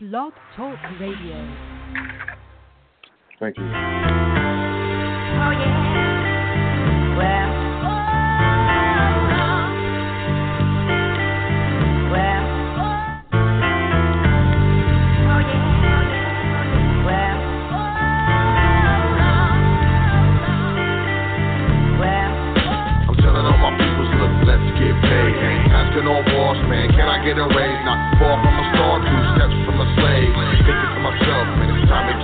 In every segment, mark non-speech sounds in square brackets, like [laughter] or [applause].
Blog Talk Radio. Thank you. Oh yeah. Well. Well. Oh yeah. Well. Well. I'm telling all my peoples, look, let's get paid. Ain't asking no boss, man, can I get a raise? Not far from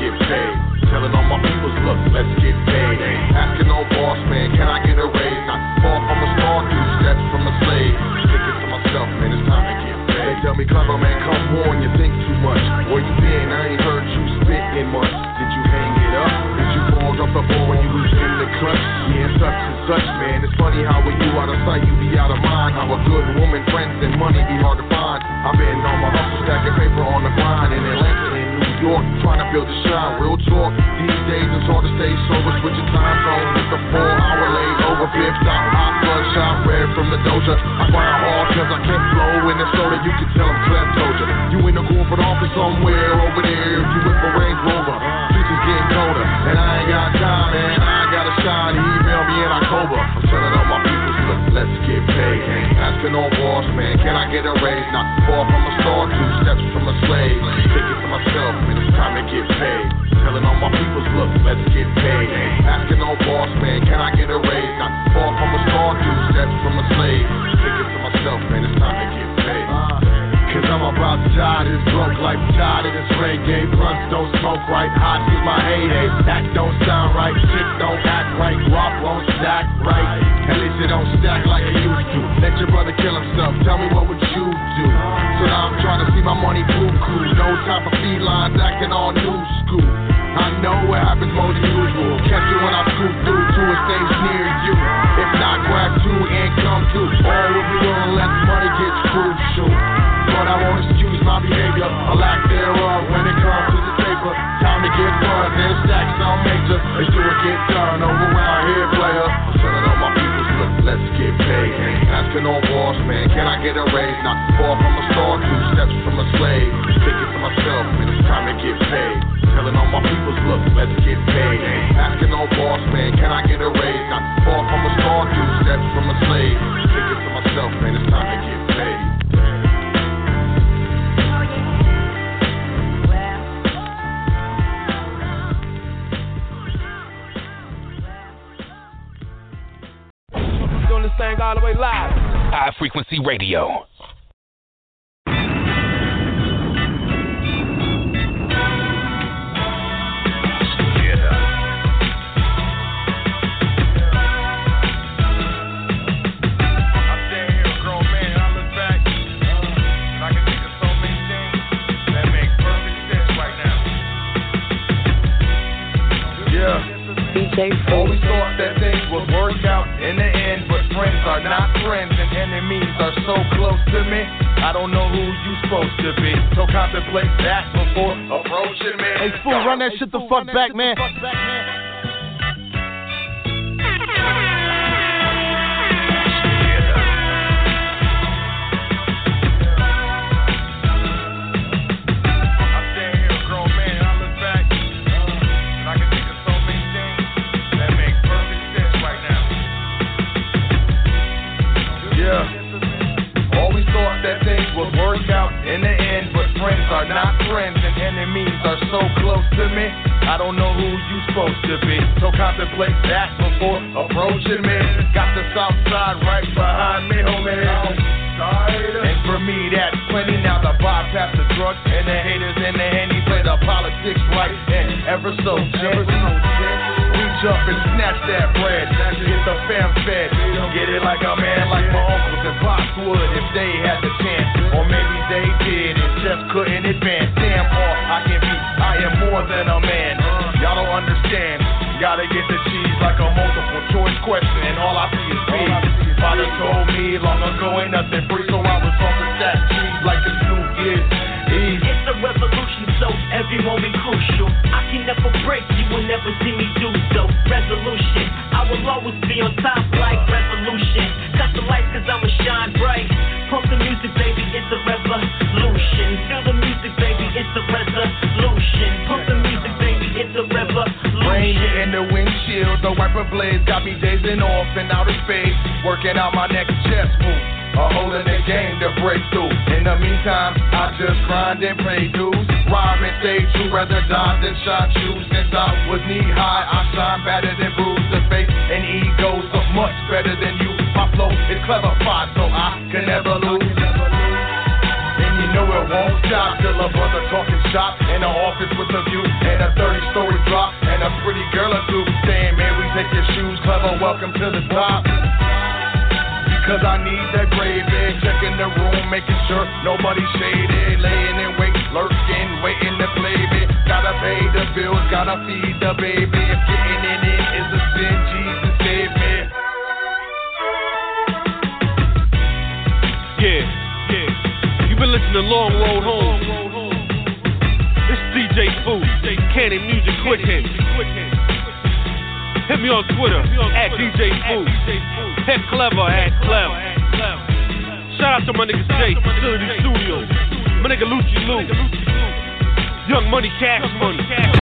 get paid. Telling all my peoples, look, let's get paid. Asking no boss, man, can I get a raise? Not far from a star, two steps from a slave. Thinking to myself, man, it's time to get paid. They tell me, clever man, come on, you think too much. Where you been? I ain't heard you spit in months. Did you hang it up? Did you fall off the ball when you was in the clutch? Yeah, such and such, man. It's funny how when you out of sight, you be out of mind. How a good woman, friends, and money be hard to find. I've been on my hustle, stacking paper on the grind in Atlanta York, trying to build a shine. Real talk, these days it's hard to stay sober, switching time zones with a four hour layover. Fifth stop, hot bloodshot, red from the doja. I grind hard cause I can't flow in the soda. You can tell I'm told ya. You in the corporate office somewhere over there. If you with a Range Rover, is getting colder. And I ain't got time, man. I got a shine. Email me in October. I'm telling all my let's get paid. Asking no boss, man. Can I get a raise? Not far from a star, two steps from a slave. Thinking to myself, man, it's time to get paid. Telling all my peoples, look, let's get paid. Asking no boss, man. Can I get a raise? Not far from a star, two steps from a slave. Thinking to myself, man, it's time to get paid. About to die this broke life, tired of this reggae. Blunts don't smoke right, hot is my heyday. That don't sound right, shit don't act right, guap won't stack right. At least it don't stack like it used to. Let your brother kill himself, tell me what would you do? So now I'm trying to see my money buku. No time for felines acting all new school. I know what happens more than usual. Catch you when I scoop through to a stage near you. If not, grab two and come through. All will be on let money get crucial. I won't excuse my behavior, a lack thereof when it comes to the paper. Time to get buzzed and stacks on major. Let's do it, get done over here, player. I'm telling all my people, look, let's get paid. Asking no boss, man, can I get a raise? Not far from a star, two steps from a slave. Thinking to myself, man, it's time to get paid. Telling all my people, look, let's get paid. Asking no boss, man, can I get a raise? Not far from a star, two steps from a slave. Thinking to myself, man, it's time to get paid. Sense right now. Yeah. Always thought that things would work out in the end, but friends are not friends and enemies are so close to me. I don't know who you supposed to be. So contemplate that before approaching me. Hey, fool, run that shit the fuck back, man. I'm Yeah. Always thought that things would work out in the end, but friends are not friends and enemies are so close to me. I don't know who you supposed to be. So contemplate that before approaching me. Got the south side right behind me, homie. And for me, that's plenty. Now the bypass the drugs and the haters and the henny play the politics right and ever so gently. Reach up and snatch that bread. Get the fam fed. Get it like a man, like my uncles and pops would if they had the chance. Or maybe they did and just couldn't advance. Damn, all I can be, I am more than a man. Y'all don't understand. Gotta get the cheese like a multiple choice question, and all I see is B. Father told me long ago ain't nothing free, so I was off the stack cheese like it's New Year's you won't be crucial. I can never break, you will never see me do so. Resolution, I will always be on top like revolution. Cut the lights cause I'ma shine bright. Pump the music, baby, it's a revolution. Feel the music, baby, it's a resolution. Pump the music, baby, it's a revolution. Rain in the windshield, the wiper blades got me dazing off in outer space. Working out my next chest move a hole in the game to break through. In the meantime, I just grind and pay dues. Rhyme and stay true, rather die than shine shoes. Since I was knee high, I shine better than bruise the face and egos look much better than you. My flow is clever, fine, so I can never lose. And you know it won't stop till a brother talking shop in the office with a view and a 30 story drop and a pretty girl or two saying, man, we take your shoes, clever, welcome to the top. Because I need that gravy, checking the room, making sure nobody's shaded, laying in wait, lurking, waiting to play me. Gotta pay the bills, gotta feed the baby. If getting in it is a sin, Jesus save me. Yeah, yeah. You've been listening to Long Road Home. It's DJ Fu, Cannon Music Quick Hit. Hit me on Twitter at DJ Fu. Hit Clever at Clever. Shout out to my nigga Jay, Facility Studios. My nigga Lucci Lou. Young Money, Cash Money.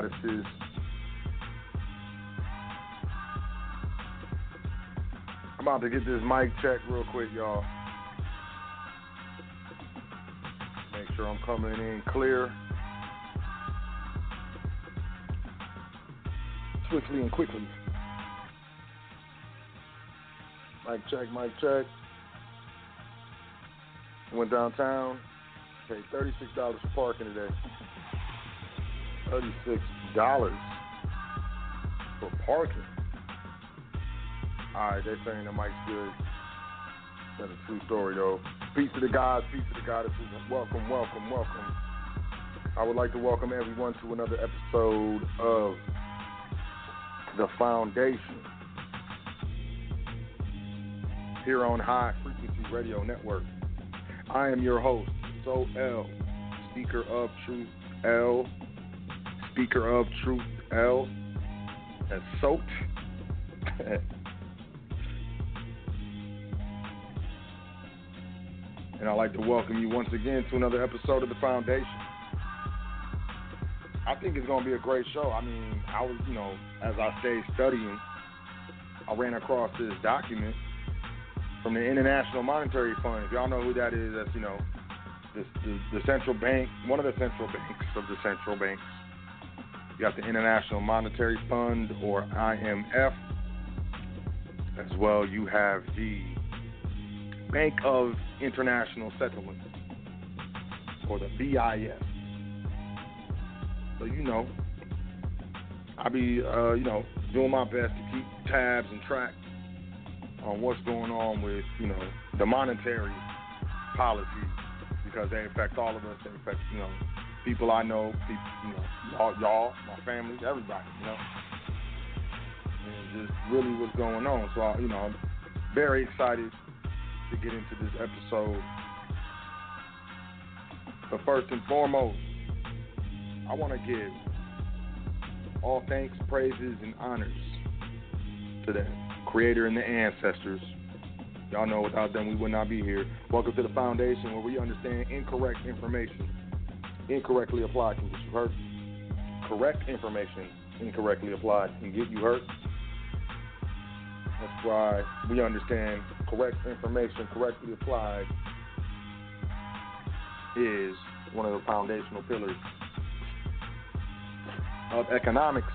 Goddesses. I'm about to get this mic check real quick, y'all. Make sure I'm coming in clear. Swiftly and quickly. Mic check, mic check. Went downtown, paid $36 for parking today. $36 for parking. Alright, they're saying the mic's good. That's a true story, though. Peace to the gods, peace to the goddesses. Welcome, welcome, welcome. I would like to welcome everyone to another episode of The Foundation here on High Frequency Radio Network. I am your host, Sot El, Speaker of Truth L, Speaker of Truth L, and Soaked. [laughs] and I'd like to welcome you once again to another episode of The Foundation. I think it's going to be a great show. I mean, I was, you know, as I stayed studying, I ran across this document from the International Monetary Fund. If y'all know who that is, that's, you know, the, the, the central bank, one of the central [laughs] banks of the central banks. You got the International Monetary Fund, or IMF. As well, you have the Bank of International Settlements, or the BIS. So you know, I be uh, you know doing my best to keep tabs and track on what's going on with you know the monetary policies because they affect all of us. They affect you know people I know, people, you know y'all, y'all, my family, everybody. You know, and just really what's going on. So I, you know, I'm very excited to get into this episode. But first and foremost, I want to give all thanks, praises, and honors to the Creator and the ancestors. Y'all know without them we would not be here. Welcome to the foundation where we understand incorrect information incorrectly applied can get you hurt. Correct information incorrectly applied can get you hurt. That's why we understand correct information correctly applied is one of the foundational pillars of economics.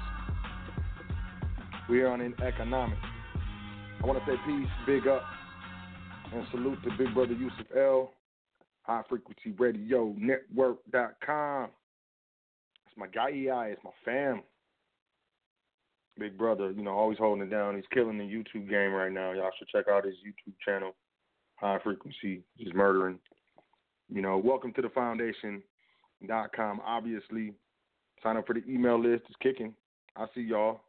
We are on in economics. I want to say peace, big up, and salute to Big Brother Yusuf L. High Frequency Radio Network.com. It's my guy EI, it's my fam. Big brother, you know, always holding it down. He's killing the YouTube game right now. Y'all should check out his YouTube channel, High Frequency, just murdering. You know, welcome to the foundation.com. Obviously, sign up for the email list. It's kicking. I see y'all.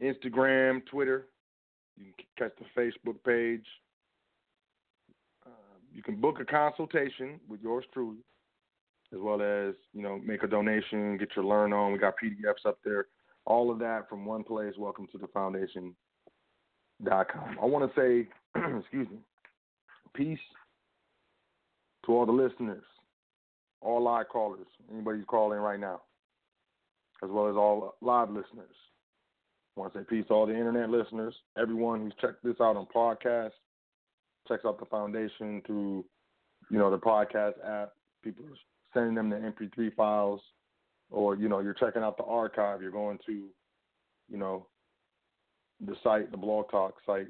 Instagram, Twitter. You can catch the Facebook page. You can book a consultation with yours truly, as well as you know make a donation, get your learn on. We got PDFs up there. All of that from one place. Welcome to the foundation. Dot com. I want to say, [clears throat] excuse me, peace to all the listeners, all live callers, anybody who's calling right now, as well as all live listeners. I want to say peace to all the internet listeners, everyone who's checked this out on podcast, checks out the foundation through, you know, the podcast app. People are sending them the MP3 files, or you know, you're checking out the archive. You're going to, you know, the site, the Blog Talk site,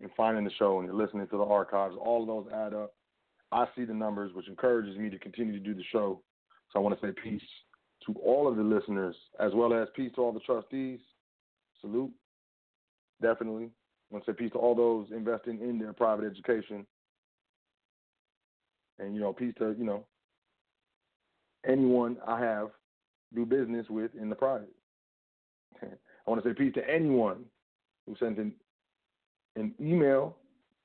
and finding the show, and you're listening to the archives. All of those add up. I see the numbers, which encourages me to continue to do the show. So I want to say peace to all of the listeners, as well as peace to all the trustees. Salute, definitely. I want to say peace to all those investing in their private education. And, you know, peace to, you know, anyone I have do business with in the private. [laughs] I want to say peace to anyone who sent an, an email,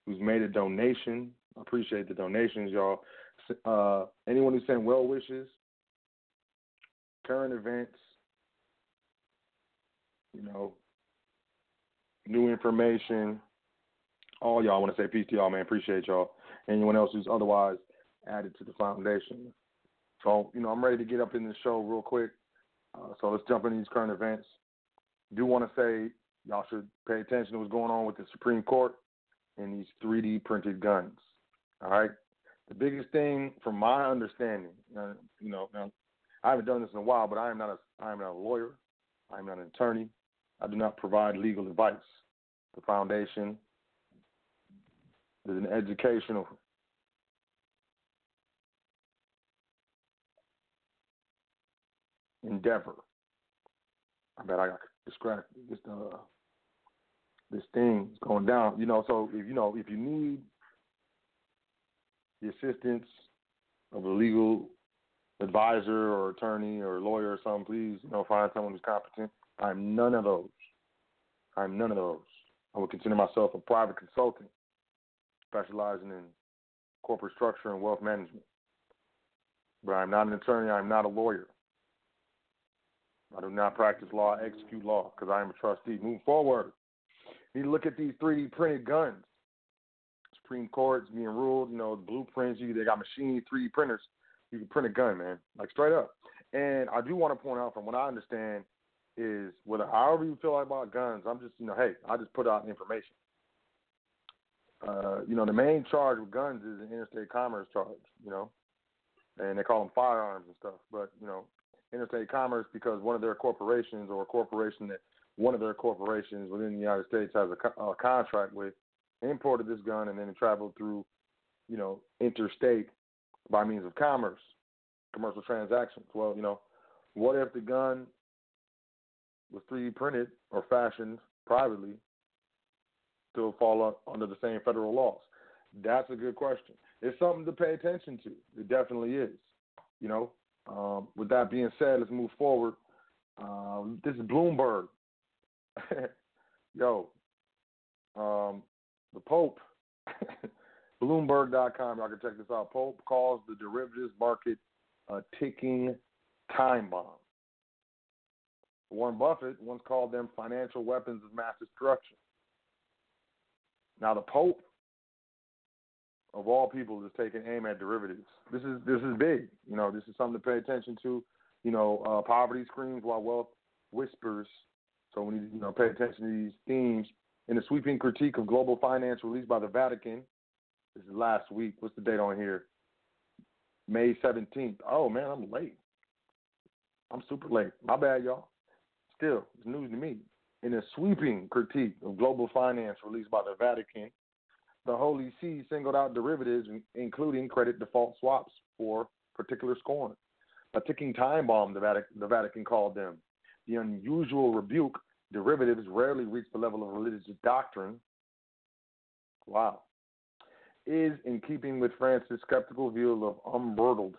who's made a donation. I appreciate the donations, y'all. Uh, anyone who sent well wishes, current events, you know, new information. All y'all want to say peace to y'all, man. Appreciate y'all. Anyone else who's otherwise added to the foundation. So, you know, I'm ready to get up in the show real quick. Uh, so let's jump into these current events. Do want to say y'all should pay attention to what's going on with the Supreme Court and these 3D printed guns. All right. The biggest thing, from my understanding, uh, you know, now I haven't done this in a while, but I am not a I am not a lawyer. I am not an attorney. I do not provide legal advice. The foundation is an educational endeavor. I bet I got distracted. This uh, this thing is going down. You know, so if you know if you need the assistance of a legal advisor or attorney or lawyer or something, please, you know, find someone who's competent. I'm none of those. I'm none of those. I would consider myself a private consultant specializing in corporate structure and wealth management. But I'm not an attorney. I'm not a lawyer. I do not practice law, execute law, because I am a trustee. Move forward. You need to look at these 3D printed guns. Supreme Court's being ruled, you know, blueprints, you, they got machine 3D printers. You can print a gun, man, like straight up. And I do want to point out, from what I understand, is whether however you feel like about guns, I'm just, you know, hey, I just put out information. Uh, you know, the main charge with guns is an interstate commerce charge, you know, and they call them firearms and stuff. But, you know, interstate commerce because one of their corporations or a corporation that one of their corporations within the United States has a, a contract with imported this gun and then it traveled through, you know, interstate by means of commerce, commercial transactions. Well, you know, what if the gun was 3D printed or fashioned privately, still fall under the same federal laws? That's a good question. It's something to pay attention to. It definitely is. You know, um, with that being said, let's move forward. Um, this is Bloomberg. [laughs] Yo, um, the Pope, [laughs] Bloomberg.com. Y'all can check this out. Pope calls the derivatives market a ticking time bomb. Warren Buffett once called them financial weapons of mass destruction. Now, the Pope of all people is taking aim at derivatives. This is this is big. You know, this is something to pay attention to. You know, uh, poverty screams while wealth whispers. So we need to you know pay attention to these themes. In a sweeping critique of global finance released by the Vatican, this is last week. What's the date on here? May seventeenth. Oh man, I'm late. I'm super late. My bad, y'all. Still, it's news to me. In a sweeping critique of global finance released by the Vatican, the Holy See singled out derivatives, including credit default swaps, for particular scorn. A ticking time bomb, the Vatican, the Vatican called them. The unusual rebuke, derivatives rarely reach the level of religious doctrine. Wow. Is in keeping with Francis's skeptical view of unbridled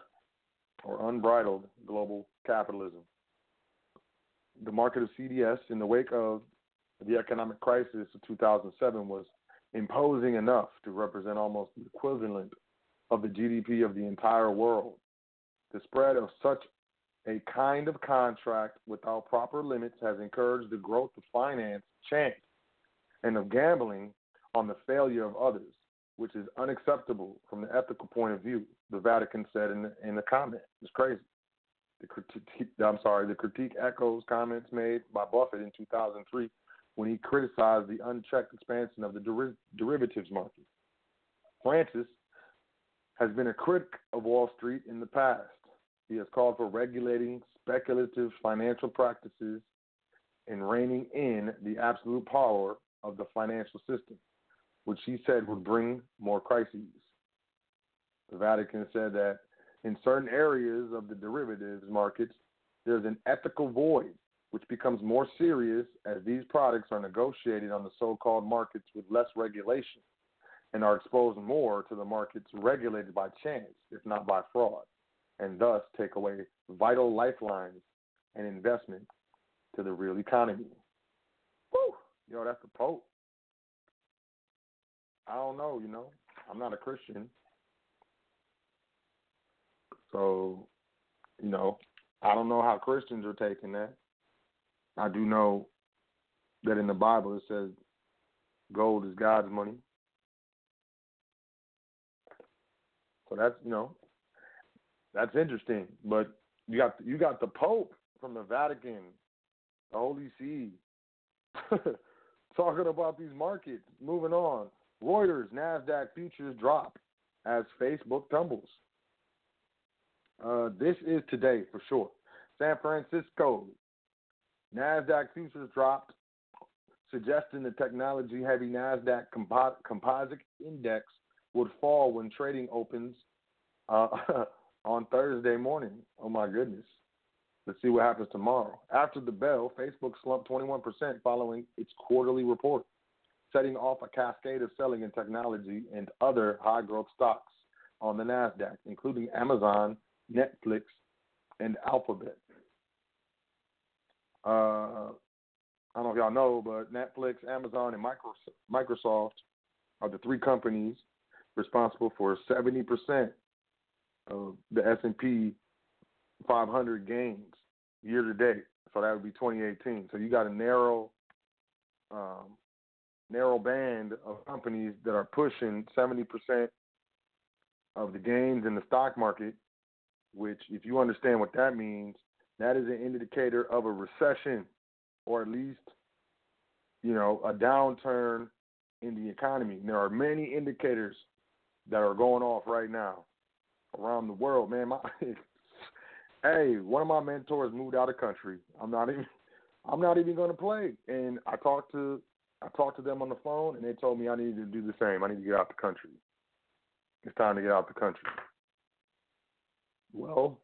or unbridled global capitalism. The market of CDS, in the wake of the economic crisis of 2007, was imposing enough to represent almost the equivalent of the GDP of the entire world. The spread of such a kind of contract without proper limits has encouraged the growth of finance chance and of gambling on the failure of others, which is unacceptable from the ethical point of view, the Vatican said in the, in the comment. It's crazy. The critique, I'm sorry, the critique echoes comments made by Buffett in 2003 when he criticized the unchecked expansion of the der- derivatives market. Francis has been a critic of Wall Street in the past. He has called for regulating speculative financial practices and reining in the absolute power of the financial system, which he said would bring more crises. The Vatican said that in certain areas of the derivatives markets, there's an ethical void which becomes more serious as these products are negotiated on the so called markets with less regulation and are exposed more to the markets regulated by chance, if not by fraud, and thus take away vital lifelines and investment to the real economy. Woo! Yo, that's the Pope. I don't know, you know. I'm not a Christian. So, you know, I don't know how Christians are taking that. I do know that in the Bible it says gold is God's money. So that's you know that's interesting. But you got you got the Pope from the Vatican, the Holy See, [laughs] talking about these markets. Moving on, Reuters Nasdaq futures drop as Facebook tumbles. Uh, this is today for sure. San Francisco Nasdaq futures dropped, suggesting the technology-heavy Nasdaq compo- Composite Index would fall when trading opens uh, [laughs] on Thursday morning. Oh my goodness. Let's see what happens tomorrow. After the bell, Facebook slumped 21% following its quarterly report, setting off a cascade of selling in technology and other high growth stocks on the NASDAQ, including Amazon, Netflix, and Alphabet. Uh, I don't know if y'all know, but Netflix, Amazon, and Microsoft are the three companies responsible for 70% of the S&P 500 gains year to date. So that would be 2018. So you got a narrow, um, narrow band of companies that are pushing 70% of the gains in the stock market. Which, if you understand what that means, that is an indicator of a recession, or at least, you know, a downturn in the economy. And there are many indicators that are going off right now around the world. Man, my [laughs] hey, one of my mentors moved out of country. I'm not even I'm not even going to play. And I talked to I talked to them on the phone, and they told me I needed to do the same. I need to get out the country. It's time to get out the country. Well,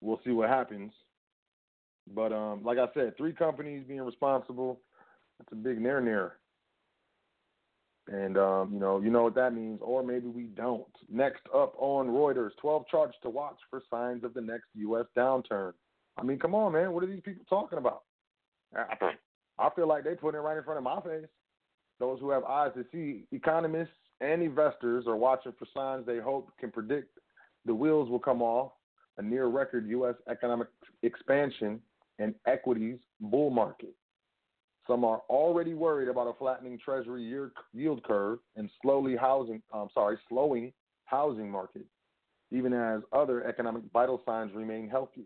we'll see what happens. But um, like I said, three companies being responsible. That's a big near near. And um, you know, you know what that means, or maybe we don't. Next up on Reuters, 12 charts to watch for signs of the next U.S. downturn. I mean, come on, man, what are these people talking about? I feel like they put it right in front of my face. Those who have eyes to see, economists and investors are watching for signs they hope can predict the wheels will come off a near record U.S. economic expansion and equities bull market. Some are already worried about a flattening Treasury yield curve and slowly housing, I'm sorry, slowing housing market, even as other economic vital signs remain healthy.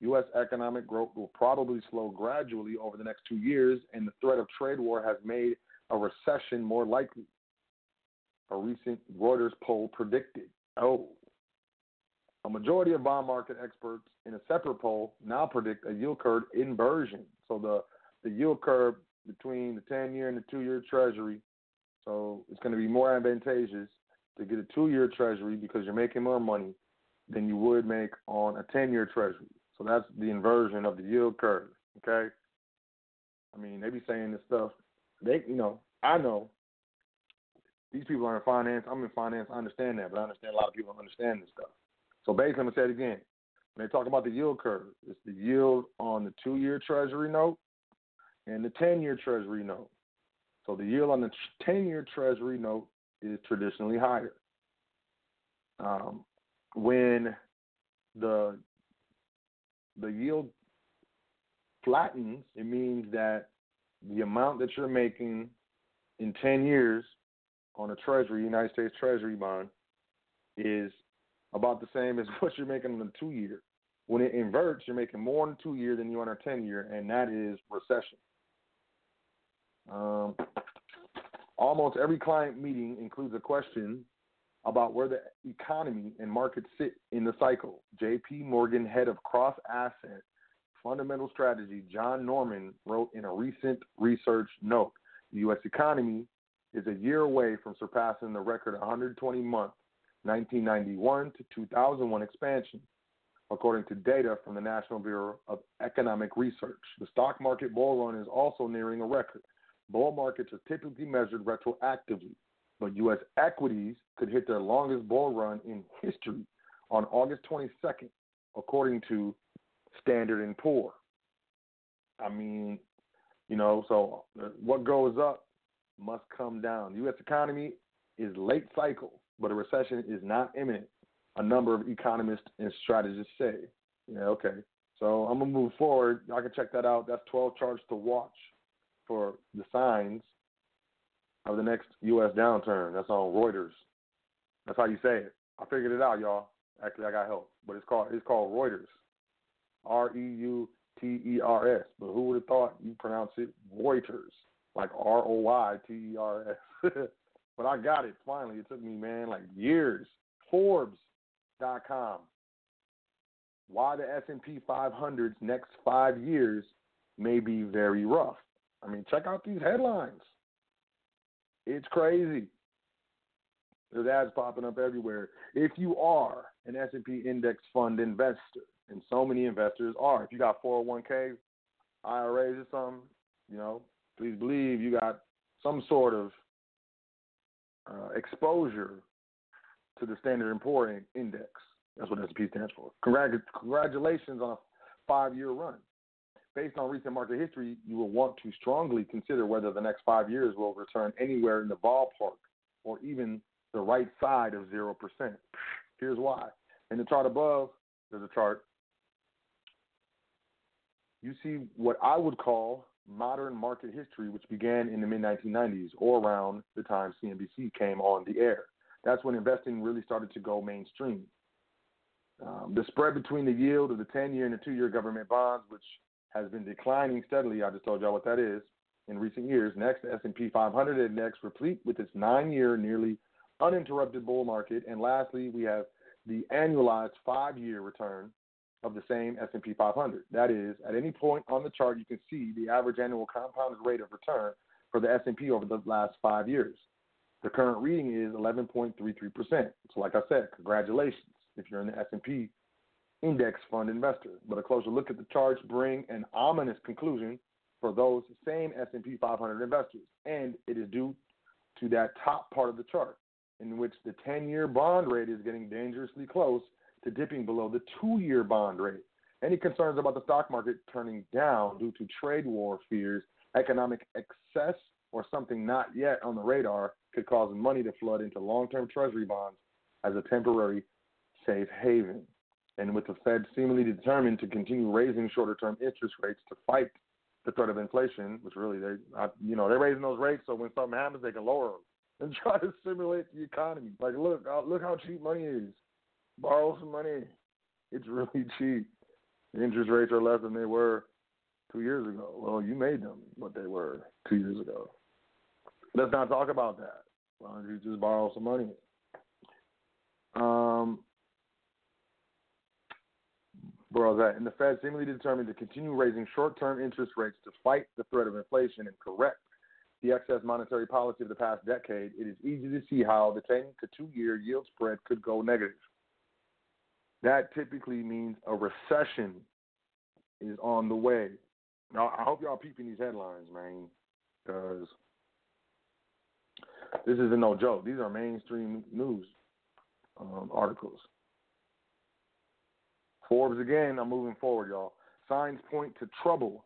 U.S. economic growth will probably slow gradually over the next two years, and the threat of trade war has made a recession more likely. A recent Reuters poll predicted. Oh, a majority of bond market experts in a separate poll now predict a yield curve inversion. So the the yield curve between the 10 year and the two year treasury. So it's going to be more advantageous to get a two year treasury because you're making more money than you would make on a 10 year treasury. So that's the inversion of the yield curve. Okay. I mean, they be saying this stuff. They, you know, I know these people are in finance. I'm in finance. I understand that, but I understand a lot of people don't understand this stuff. So basically, I'm gonna say it again. When they talk about the yield curve, it's the yield on the two-year Treasury note and the 10-year Treasury note. So the yield on the 10-year Treasury note is traditionally higher. Um, when the the yield flattens, it means that the amount that you're making in 10 years on a Treasury, United States Treasury bond, is about the same as [laughs] what you're making on the two year. When it inverts, you're making more on the two year than you on a 10 year, and that is recession. Um, almost every client meeting includes a question about where the economy and markets sit in the cycle. JP Morgan head of cross asset fundamental strategy, John Normand, wrote in a recent research note the U.S. economy is a year away from surpassing the record 120 month 1991 to 2001 expansion, according to data from the National Bureau of Economic Research. The stock market bull run is also nearing a record. Bull markets are typically measured retroactively, but U.S. equities could hit their longest bull run in history on August 22nd, according to Standard & Poor. I mean, you know, so uh, what goes up must come down. The U.S. economy is late cycle but a recession is not imminent. A number of economists and strategists say. Yeah, okay. So I'm gonna move forward. Y'all can check that out. That's 12 charts to watch for the signs of the next U.S. downturn. That's on Reuters. That's how you say it. I figured it out, y'all. Actually, I got help, but it's called it's called Reuters. R E U T E R S. But who would have thought you pronounce it Reuters, like R O Y T E R S? [laughs] But I got it finally. It took me, man, like years. Forbes.com. Why the S&P 500's next five years may be very rough. I mean, check out these headlines. It's crazy. There's ads popping up everywhere. If you are an S&P index fund investor, and so many investors are, if you got 401k, IRAs or something, you know, please believe you got some sort of uh, exposure to the Standard & Poor Index. That's what S&P stands for. Congrat- congratulations on a five-year run. Based on recent market history, you will want to strongly consider whether the next five years will return anywhere in the ballpark or even the right side of 0%. Here's why. In the chart above, there's a chart. You see what I would call modern market history, which began in the mid 1990s or around the time CNBC came on the air. That's when investing really started to go mainstream. Um, the spread between the yield of the 10 year and the two year government bonds, which has been declining steadily, I just told y'all what that is, in recent years. Next, the S&P 500 index, replete with its nine year, nearly uninterrupted bull market. And lastly, we have the annualized five year return of the same S&P 500. That is, at any point on the chart, you can see the average annual compounded rate of return for the S&P over the last five years. The current reading is 11.33%. So, like I said, congratulations if you're in the S&P index fund investor. But a closer look at the charts bring an ominous conclusion for those same S&P 500 investors, and it is due to that top part of the chart, in which the 10-year bond rate is getting dangerously close to dipping below the two year bond rate. Any concerns about the stock market turning down due to trade war fears, economic excess, or something not yet on the radar could cause money to flood into long term treasury bonds as a temporary safe haven. And with the Fed seemingly determined to continue raising shorter term interest rates to fight the threat of inflation, which really they, you know, they're raising those rates so when something happens they can lower them and [laughs] try to stimulate the economy. Like, look, uh, look how cheap money is borrow some money. It's really [laughs] cheap. The interest rates are less than they were two years ago. Well, you made them what they were two years ago. Let's not talk about that. Why don't you just borrow some money? Um, that? And the Fed seemingly determined to continue raising short-term interest rates to fight the threat of inflation and correct the excess monetary policy of the past decade. It is easy to see how the 10 to 2-year yield spread could go negative that typically means a recession is on the way. Now, I hope y'all peeping these headlines, man, because this isn't no joke. These are mainstream news um, articles. Forbes again. I'm moving forward, y'all. Signs point to trouble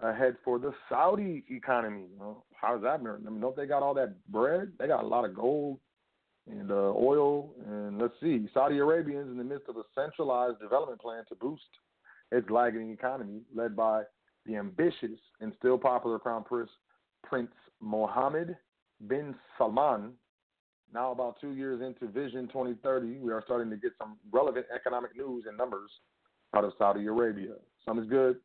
ahead for the Saudi economy. Well, how does that? I mean, don't they got all that bread? They got a lot of gold, and uh, oil. And let's see, Saudi Arabians in the midst of a centralized development plan to boost its lagging economy, led by the ambitious and still popular Crown Prince, Prince Mohammed bin Salman. Now, about two years into Vision 2030, we are starting to get some relevant economic news and numbers out of Saudi Arabia. Some is good,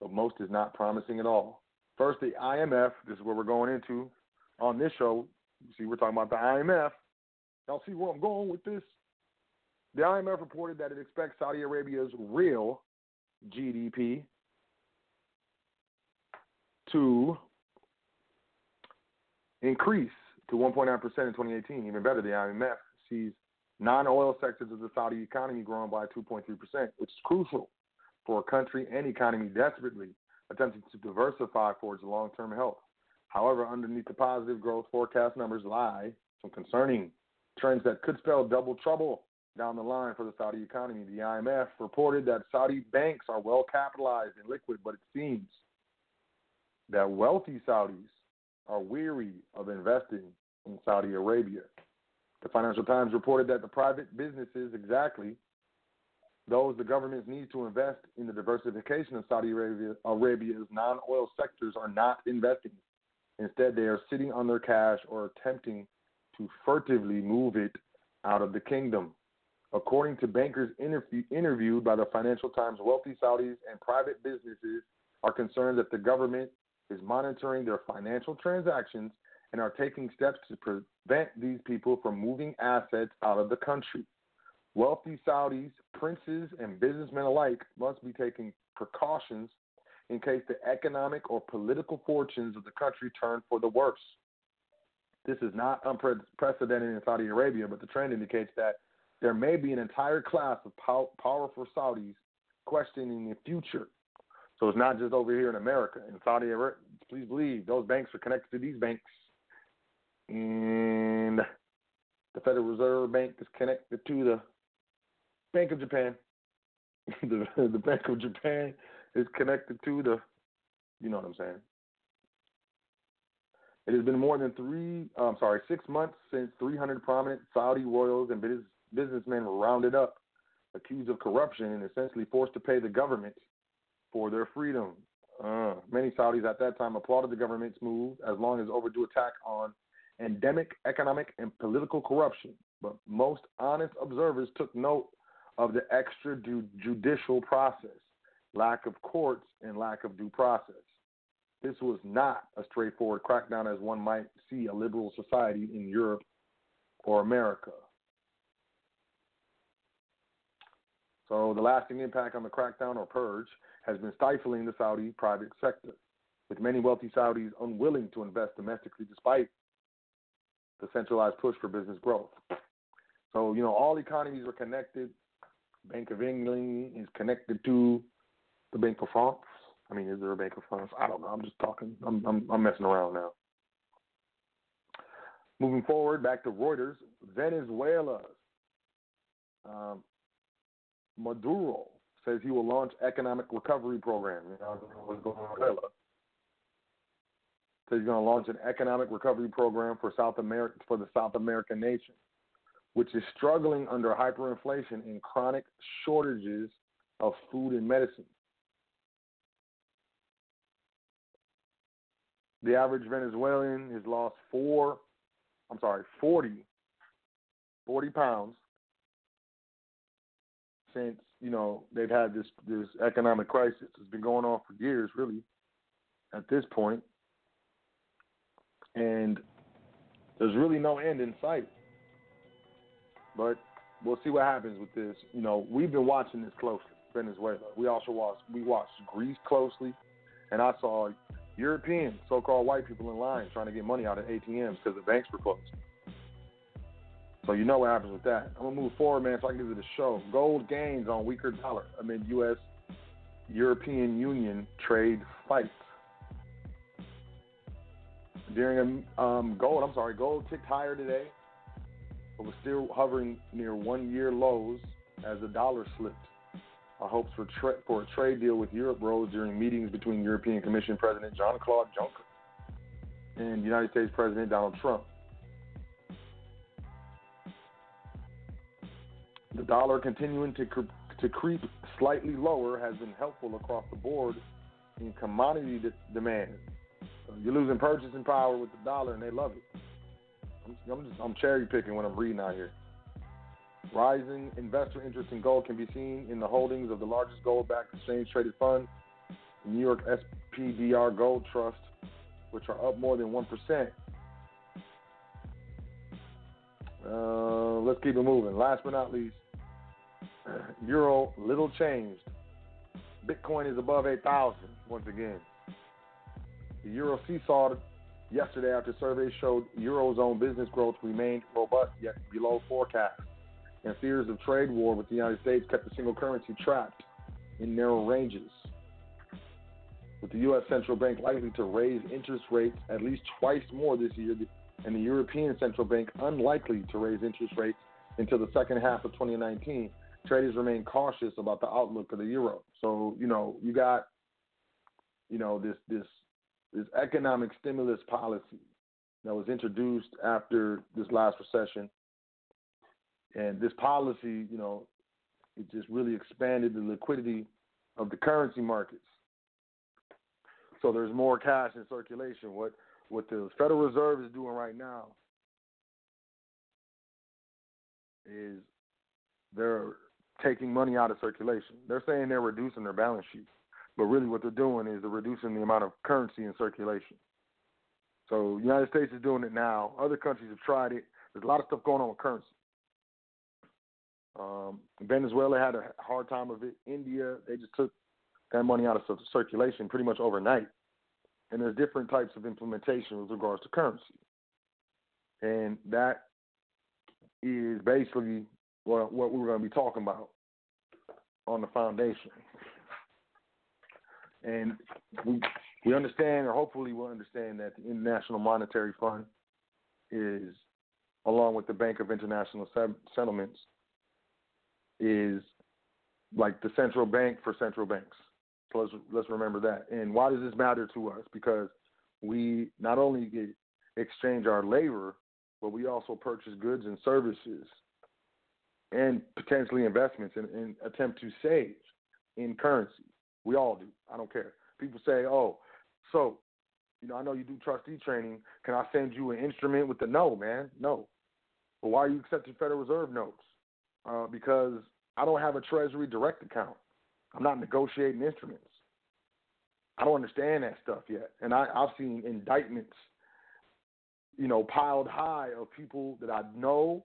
but most is not promising at all. First, the IMF. This is where we're going into on this show. You see, we're talking about the IMF. Y'all see where I'm going with this? The IMF reported that it expects Saudi Arabia's real GDP to increase to 1.9% in 2018. Even better, the IMF sees non-oil sectors of the Saudi economy growing by 2.3%, which is crucial for a country and economy desperately attempting to diversify for its long-term health. However, underneath the positive growth forecast numbers lie some concerning trends that could spell double trouble down the line for the Saudi economy. The IMF reported that Saudi banks are well capitalized and liquid, but it seems that wealthy Saudis are weary of investing in Saudi Arabia. The Financial Times reported that the private businesses, exactly those the government needs to invest in the diversification of Saudi Arabia, Arabia's non oil sectors, are not investing. Instead, they are sitting on their cash or attempting to furtively move it out of the kingdom. According to bankers interview, interviewed by the Financial Times, wealthy Saudis and private businesses are concerned that the government is monitoring their financial transactions and are taking steps to prevent these people from moving assets out of the country. Wealthy Saudis, princes, and businessmen alike must be taking precautions in case the economic or political fortunes of the country turn for the worse. This is not unprecedented in Saudi Arabia, but the trend indicates that there may be an entire class of pow- powerful Saudis questioning the future. So it's not just over here in America. In Saudi Arabia, please believe those banks are connected to these banks. And the Federal Reserve Bank is connected to the Bank of Japan. [laughs] the, the Bank of Japan is connected to the, you know what I'm saying. It has been more than three, um, sorry, six months since 300 prominent Saudi royals and business, businessmen were rounded up, accused of corruption, and essentially forced to pay the government for their freedom. Uh, many Saudis at that time applauded the government's move as long as overdue attack on endemic economic and political corruption. But most honest observers took note of the extrajudicial process, lack of courts, and lack of due process. This was not a straightforward crackdown as one might see a liberal society in Europe or America. So the lasting impact on the crackdown or purge has been stifling the Saudi private sector, with many wealthy Saudis unwilling to invest domestically despite the centralized push for business growth. So, you know, all economies are connected. Bank of England is connected to the Bank of France. I mean, is there a Bank of France? I don't know. I'm just talking. I'm I'm, I'm messing around now. Moving forward, back to Reuters, Venezuela. Um, Maduro says he will launch economic recovery program. You know what's going on Venezuela. Says he's going to launch an economic recovery program for South America for the South American nation, which is struggling under hyperinflation and chronic shortages of food and medicine. The average Venezuelan has lost four, I'm sorry, 40, 40 pounds since, you know, they've had this, this economic crisis. It's been going on for years, really, at this point. And there's really no end in sight. But we'll see what happens with this. You know, we've been watching this closely, Venezuela. We also watched we watched Greece closely, and I saw European so-called white people in line trying to get money out of ATMs because the banks were closed. So you know what happens with that. I'm gonna move forward, man, so I can give you the show. Gold gains on weaker dollar amid U.S. European Union trade fights. During a um, gold, I'm sorry, gold ticked higher today, but was still hovering near one-year lows as the dollar slipped. Our hopes for, tra- for a trade deal with Europe rose during meetings between European Commission President Jean Claude Juncker and United States President Donald Trump. The dollar continuing to, cre- to creep slightly lower has been helpful across the board in commodity de- demand. So you're losing purchasing power with the dollar, and they love it. I'm, I'm just I'm cherry picking when I'm reading out here. Rising investor interest in gold can be seen in the holdings of the largest gold-backed exchange-traded fund, New York SPDR Gold Trust, which are up more than one percent. Uh, let's keep it moving. Last but not least, [clears throat] Euro little changed. Bitcoin is above 8,000 once again. The Euro seesawed yesterday after surveys showed Eurozone business growth remained robust yet below forecast and fears of trade war with the United States kept the single currency trapped in narrow ranges. With the U.S. central bank likely to raise interest rates at least twice more this year, and the European central bank unlikely to raise interest rates until the second half of 2019, traders remain cautious about the outlook for the euro. So, you know, you got, you know, this this this economic stimulus policy that was introduced after this last recession and this policy, you know, it just really expanded the liquidity of the currency markets. So there's more cash in circulation. What what the Federal Reserve is doing right now is they're taking money out of circulation. They're saying they're reducing their balance sheet, but really what they're doing is they're reducing the amount of currency in circulation. So the United States is doing it now. Other countries have tried it. There's a lot of stuff going on with currency. Um, Venezuela had a hard time of it. India, they just took that money out of circulation pretty much overnight. And there's different types of implementation with regards to currency. And that is basically what, what we're going to be talking about on the foundation. And we, we understand, or hopefully we'll understand, that the International Monetary Fund is, along with the Bank of International Settlements, is like the central bank for central banks. So let's let's remember that. And why does this matter to us? Because we not only get exchange our labor, but we also purchase goods and services and potentially investments and, and attempt to save in currency. We all do. I don't care. People say, "Oh, so you know, I know you do trustee training. Can I send you an instrument with the no, man? No. But why are you accepting Federal Reserve notes? Uh, because I don't have a Treasury direct account. I'm not negotiating instruments. I don't understand that stuff yet. And I, I've seen indictments, you know, piled high of people that I know,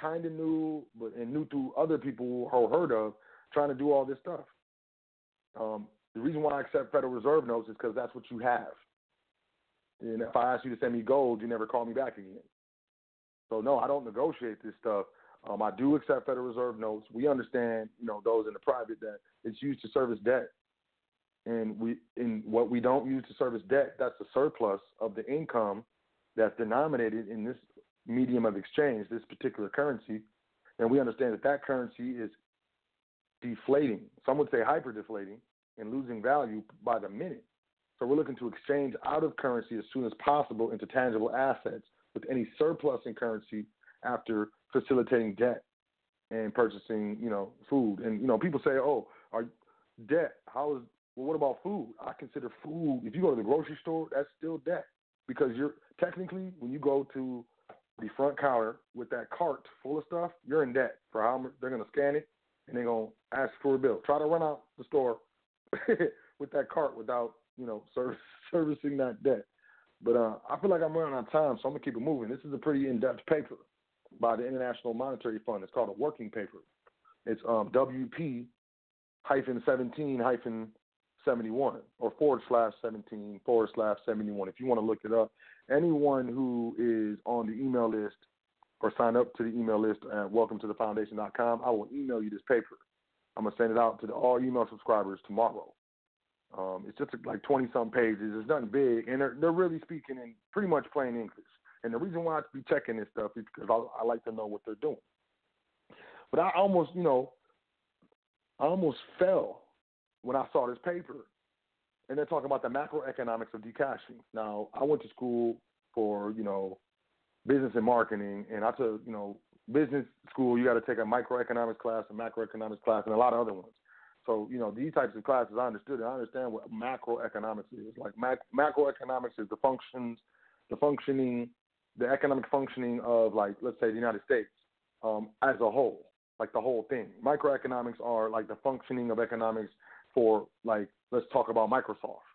kind of knew, but and knew through other people who heard of, trying to do all this stuff. Um, the reason why I accept Federal Reserve notes is because that's what you have. And if I ask you to send me gold, you never call me back again. So no, I don't negotiate this stuff. Um, I do accept Federal Reserve notes. We understand, you know, those in the private that it's used to service debt, and we in what we don't use to service debt, that's the surplus of the income that's denominated in this medium of exchange, this particular currency, and we understand that that currency is deflating. Some would say hyper deflating and losing value by the minute. So we're looking to exchange out of currency as soon as possible into tangible assets with any surplus in currency after facilitating debt and purchasing, you know, food. And you know, people say, "Oh, are debt? How is? Well, what about food? I consider food. If you go to the grocery store, that's still debt because you're technically when you go to the front counter with that cart full of stuff, you're in debt for how much they're gonna scan it and they're gonna ask for a bill. Try to run out the store [laughs] with that cart without, you know, service, [laughs] servicing that debt. But uh, I feel like I'm running out of time, so I'm gonna keep it moving. This is a pretty in-depth paper by the International Monetary Fund. It's called a working paper. It's um, WP hyphen 17 hyphen 71 or forward slash 17 forward slash 71 if you want to look it up. Anyone who is on the email list or sign up to the email list at welcome to the foundation.com, I will email you this paper. I'm going to send it out to the, all email subscribers tomorrow. Um, it's just like 20 some pages. It's nothing big, and they're, they're really speaking in pretty much plain English. And the reason why I be checking this stuff is because I, I like to know what they're doing. But I almost, you know, I almost fell when I saw this paper. And they're talking about the macroeconomics of decashing. Now, I went to school for, you know, business and marketing, and I took, you know, business school, you got to take a microeconomics class, a macroeconomics class, and a lot of other ones. So, you know, these types of classes, I understood it. I understand what macroeconomics is. Like mac- macroeconomics is the functions, the functioning the economic functioning of like let's say the United States um, as a whole, like the whole thing. Microeconomics are like the functioning of economics for like let's talk about Microsoft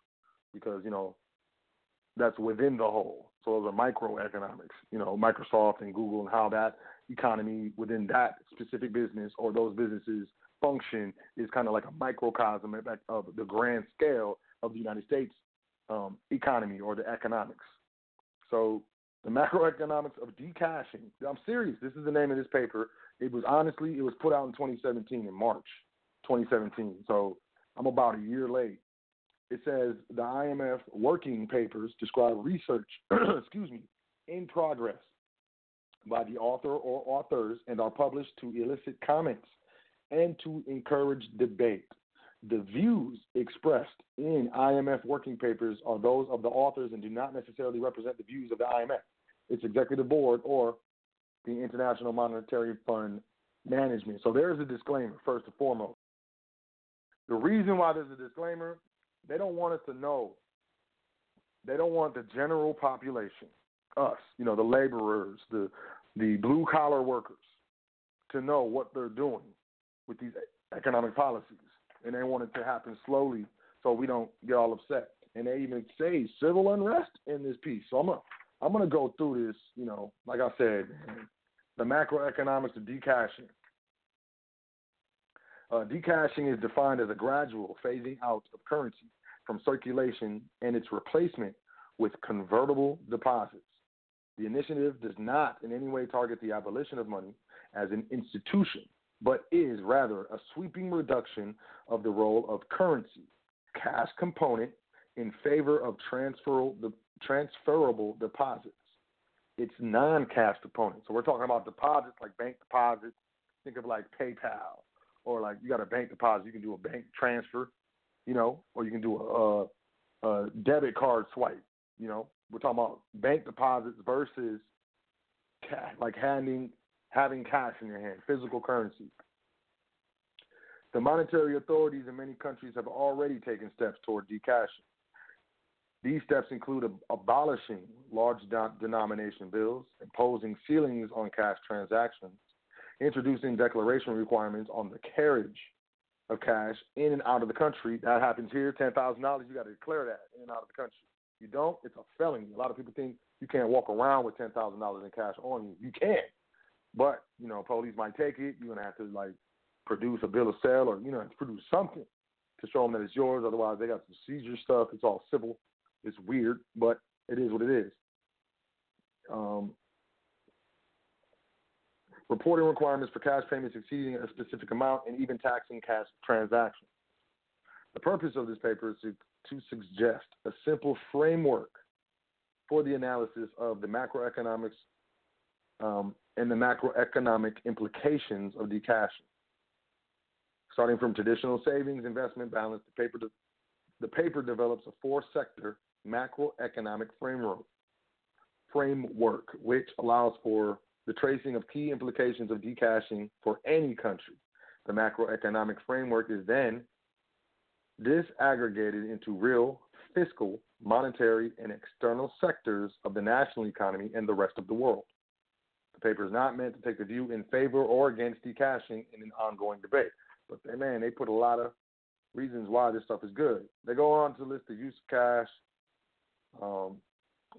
because you know that's within the whole. So those are microeconomics, you know, Microsoft and Google and how that economy within that specific business or those businesses function is kind of like a microcosm of the grand scale of the United States um, economy or the economics. So the macroeconomics of decashing. I'm serious. This is the name of this paper. It was honestly, it was put out in 2017 in March 2017. So I'm about a year late. It says the IMF working papers describe research, [clears throat] excuse me, in progress by the author or authors and are published to elicit comments and to encourage debate. The views expressed in IMF working papers are those of the authors and do not necessarily represent the views of the IMF, its executive board, or the International Monetary Fund management. So there's a disclaimer, first and foremost. The reason why there's a disclaimer, they don't want us to know. They don't want the general population, us, you know, the laborers, the the blue collar workers, to know what they're doing with these economic policies, and they want it to happen slowly so we don't get all upset. And they even say civil unrest in this piece. So I'm gonna I'm gonna go through this. You know, like I said, the macroeconomics of decashing. Uh, decashing is defined as a gradual phasing out of currency from circulation and its replacement with convertible deposits. The initiative does not in any way target the abolition of money as an institution, but is rather a sweeping reduction of the role of currency, cash component, in favor of transferable, transferable deposits. It's non cash component. So we're talking about deposits like bank deposits. Think of like PayPal or like you got a bank deposit, you can do a bank transfer, you know, or you can do a, a, a debit card swipe. You know, we're talking about bank deposits versus cash, like handing having cash in your hand, physical currency. The monetary authorities in many countries have already taken steps toward decashing. These steps include ab- abolishing large de- denomination bills, imposing ceilings on cash transactions, introducing declaration requirements on the carriage of cash in and out of the country. That happens here. Ten thousand dollars, you got to declare that in and out of the country. You don't, it's a felony. A lot of people think you can't walk around with ten thousand dollars in cash on you. You can, but you know, police might take it. You're gonna have to like produce a bill of sale or you know produce something to show them that it's yours. Otherwise, they got some seizure stuff. It's all civil. It's weird, but it is what it is. Um, reporting requirements for cash payments exceeding a specific amount, and even taxing cash transactions. The purpose of this paper is to, to suggest a simple framework for the analysis of the macroeconomics um, and the macroeconomic implications of decashing. Starting from traditional savings, investment, balance, the paper, de- the paper develops a four-sector macroeconomic framework, framework which allows for the tracing of key implications of decashing for any country. The macroeconomic framework is then disaggregated into real, fiscal, monetary, and external sectors of the national economy and the rest of the world. The paper is not meant to take a view in favor or against decashing in an ongoing debate. But man, they put a lot of reasons why this stuff is good. They go on to list the use of cash, um,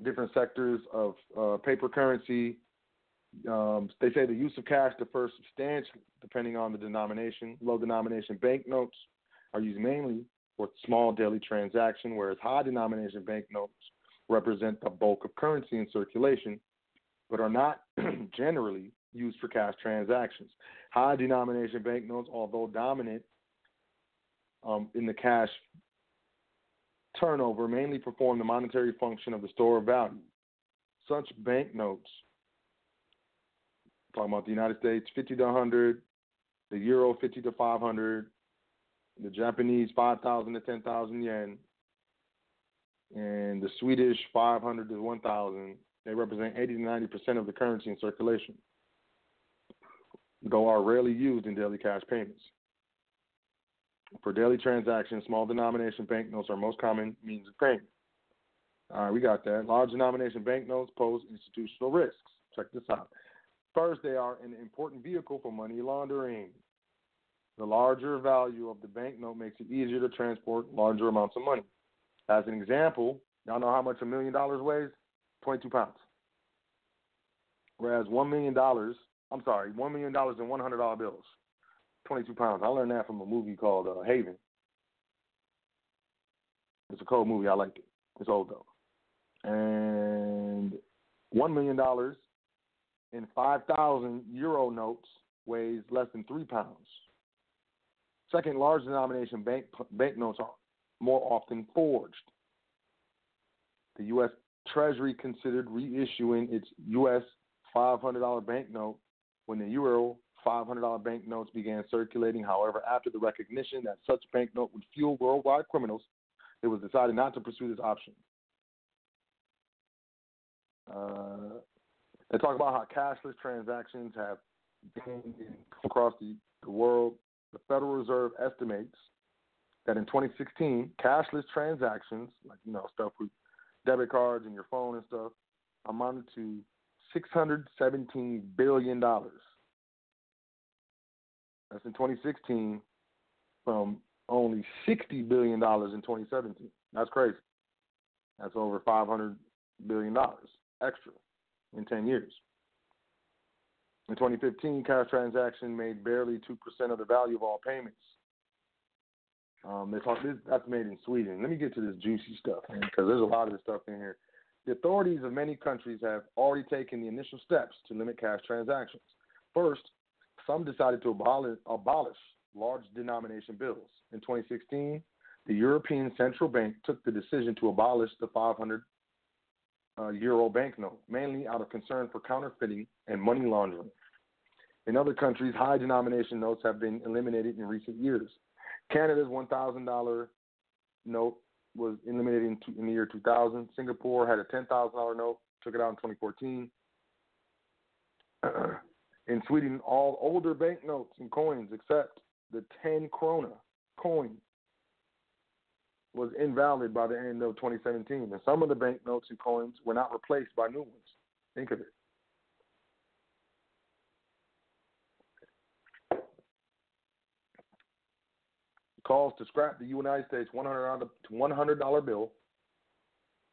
different sectors of uh, paper currency, um, they say the use of cash differs substantially depending on the denomination. Low denomination banknotes are used mainly for small daily transaction, whereas high denomination banknotes represent the bulk of currency in circulation, but are not [clears throat] generally used for cash transactions. High denomination banknotes, although dominant um, in the cash turnover, mainly perform the monetary function of the store of value. Such banknotes talking about the United States, 50 to 100, the euro, 50 to 500, the Japanese, 5,000 to 10,000 yen, and the Swedish, 500 to 1,000. They represent 80 to 90 percent of the currency in circulation, though are rarely used in daily cash payments. For daily transactions, small denomination banknotes are most common means of payment. All right, we got that. Large denomination banknotes pose institutional risks. Check this out. First, they are an important vehicle for money laundering. The larger value of the banknote makes it easier to transport larger amounts of money. As an example, y'all know how much a million dollars weighs? 22 pounds. Whereas $1 million, I'm sorry, $1 million in $100 bills, 22 pounds. I learned that from a movie called uh, Haven. It's a cold movie. I liked it. It's old though. And $1 million in 5,000 euro notes weighs less than three pounds. Second, large denomination bank banknotes are more often forged. The U.S. Treasury considered reissuing its U.S. $500 banknote when the euro $500 banknotes began circulating. However, after the recognition that such banknote would fuel worldwide criminals, it was decided not to pursue this option. Uh, they talk about how cashless transactions have been across the, the world. The Federal Reserve estimates that in 2016, cashless transactions, like you know stuff with debit cards and your phone and stuff, amounted to 617 billion dollars. That's in 2016 from only $60 billion in 2017. That's crazy. That's over $500 billion extra in 10 years. In 2015, cash transaction made barely 2% of the value of all payments. Um, they talk this that's made in Sweden. Let me get to this juicy stuff because there's a lot of this stuff in here. The authorities of many countries have already taken the initial steps to limit cash transactions. First, some decided to abolish, abolish large denomination bills. In 2016, the European Central Bank took the decision to abolish the 500 uh, euro banknote, mainly out of concern for counterfeiting and money laundering. In other countries, high denomination notes have been eliminated in recent years. Canada's $1,000 note was eliminated in, the year 2000. Singapore had a $10,000 note, took it out in 2014. [clears throat] in Sweden, all older banknotes and coins, except the 10 krona coin, was invalid by the end of 2017. And some of the banknotes and coins were not replaced by new ones. Think of it. calls to scrap the United States $100, $100 bill,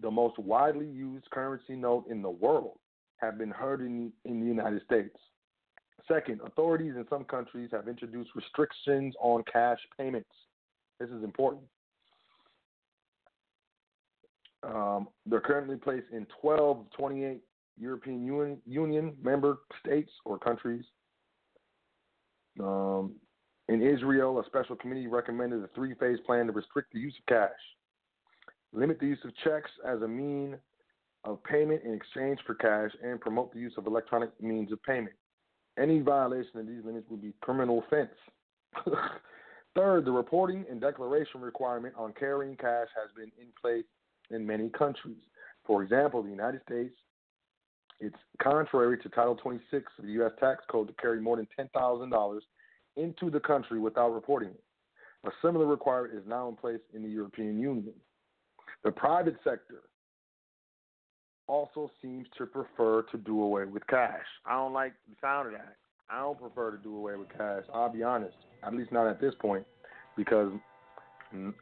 the most widely used currency note in the world, have been heard in, in the United States. Second, authorities in some countries have introduced restrictions on cash payments. This is important. Um, they're currently placed in 12 28 European Union, Union member states or countries. Um, in Israel, a special committee recommended a three phase plan to restrict the use of cash, limit the use of checks as a mean of payment in exchange for cash, and promote the use of electronic means of payment. Any violation of these limits would be criminal offense. [laughs] Third, the reporting and declaration requirement on carrying cash has been in place in many countries. For example, the United States, it's contrary to Title 26 of the U.S. Tax Code to carry more than $10,000 into the country without reporting it. A similar requirement is now in place in the European Union. The private sector also seems to prefer to do away with cash. I don't like the sound of that. I don't prefer to do away with cash. I'll be honest, at least not at this point, because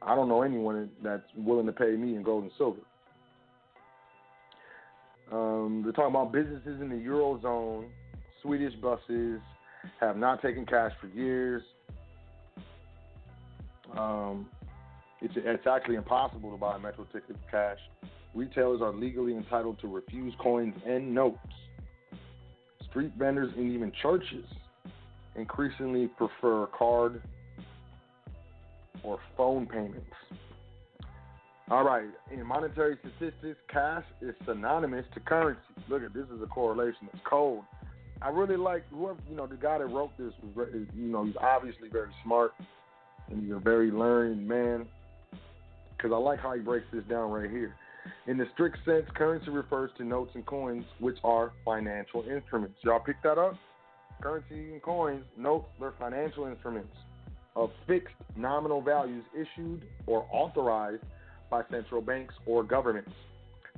I don't know anyone that's willing to pay me in gold and silver. Um, they're talking about businesses in the eurozone, Swedish buses, have not taken cash for years. Um, it's, it's actually impossible to buy a Metro ticket with cash. Retailers are legally entitled to refuse coins and notes. Street vendors and even churches increasingly prefer card or phone payments. All right, in monetary statistics, cash is synonymous to currency. Look at this is a correlation. It's cold. I really like whoever you know the guy that wrote this was you know he's obviously very smart and he's a very learned man because I like how he breaks this down right here. In the strict sense, currency refers to notes and coins, which are financial instruments. Y'all pick that up? Currency and coins, notes, they're financial instruments of fixed nominal values issued or authorized by central banks or governments.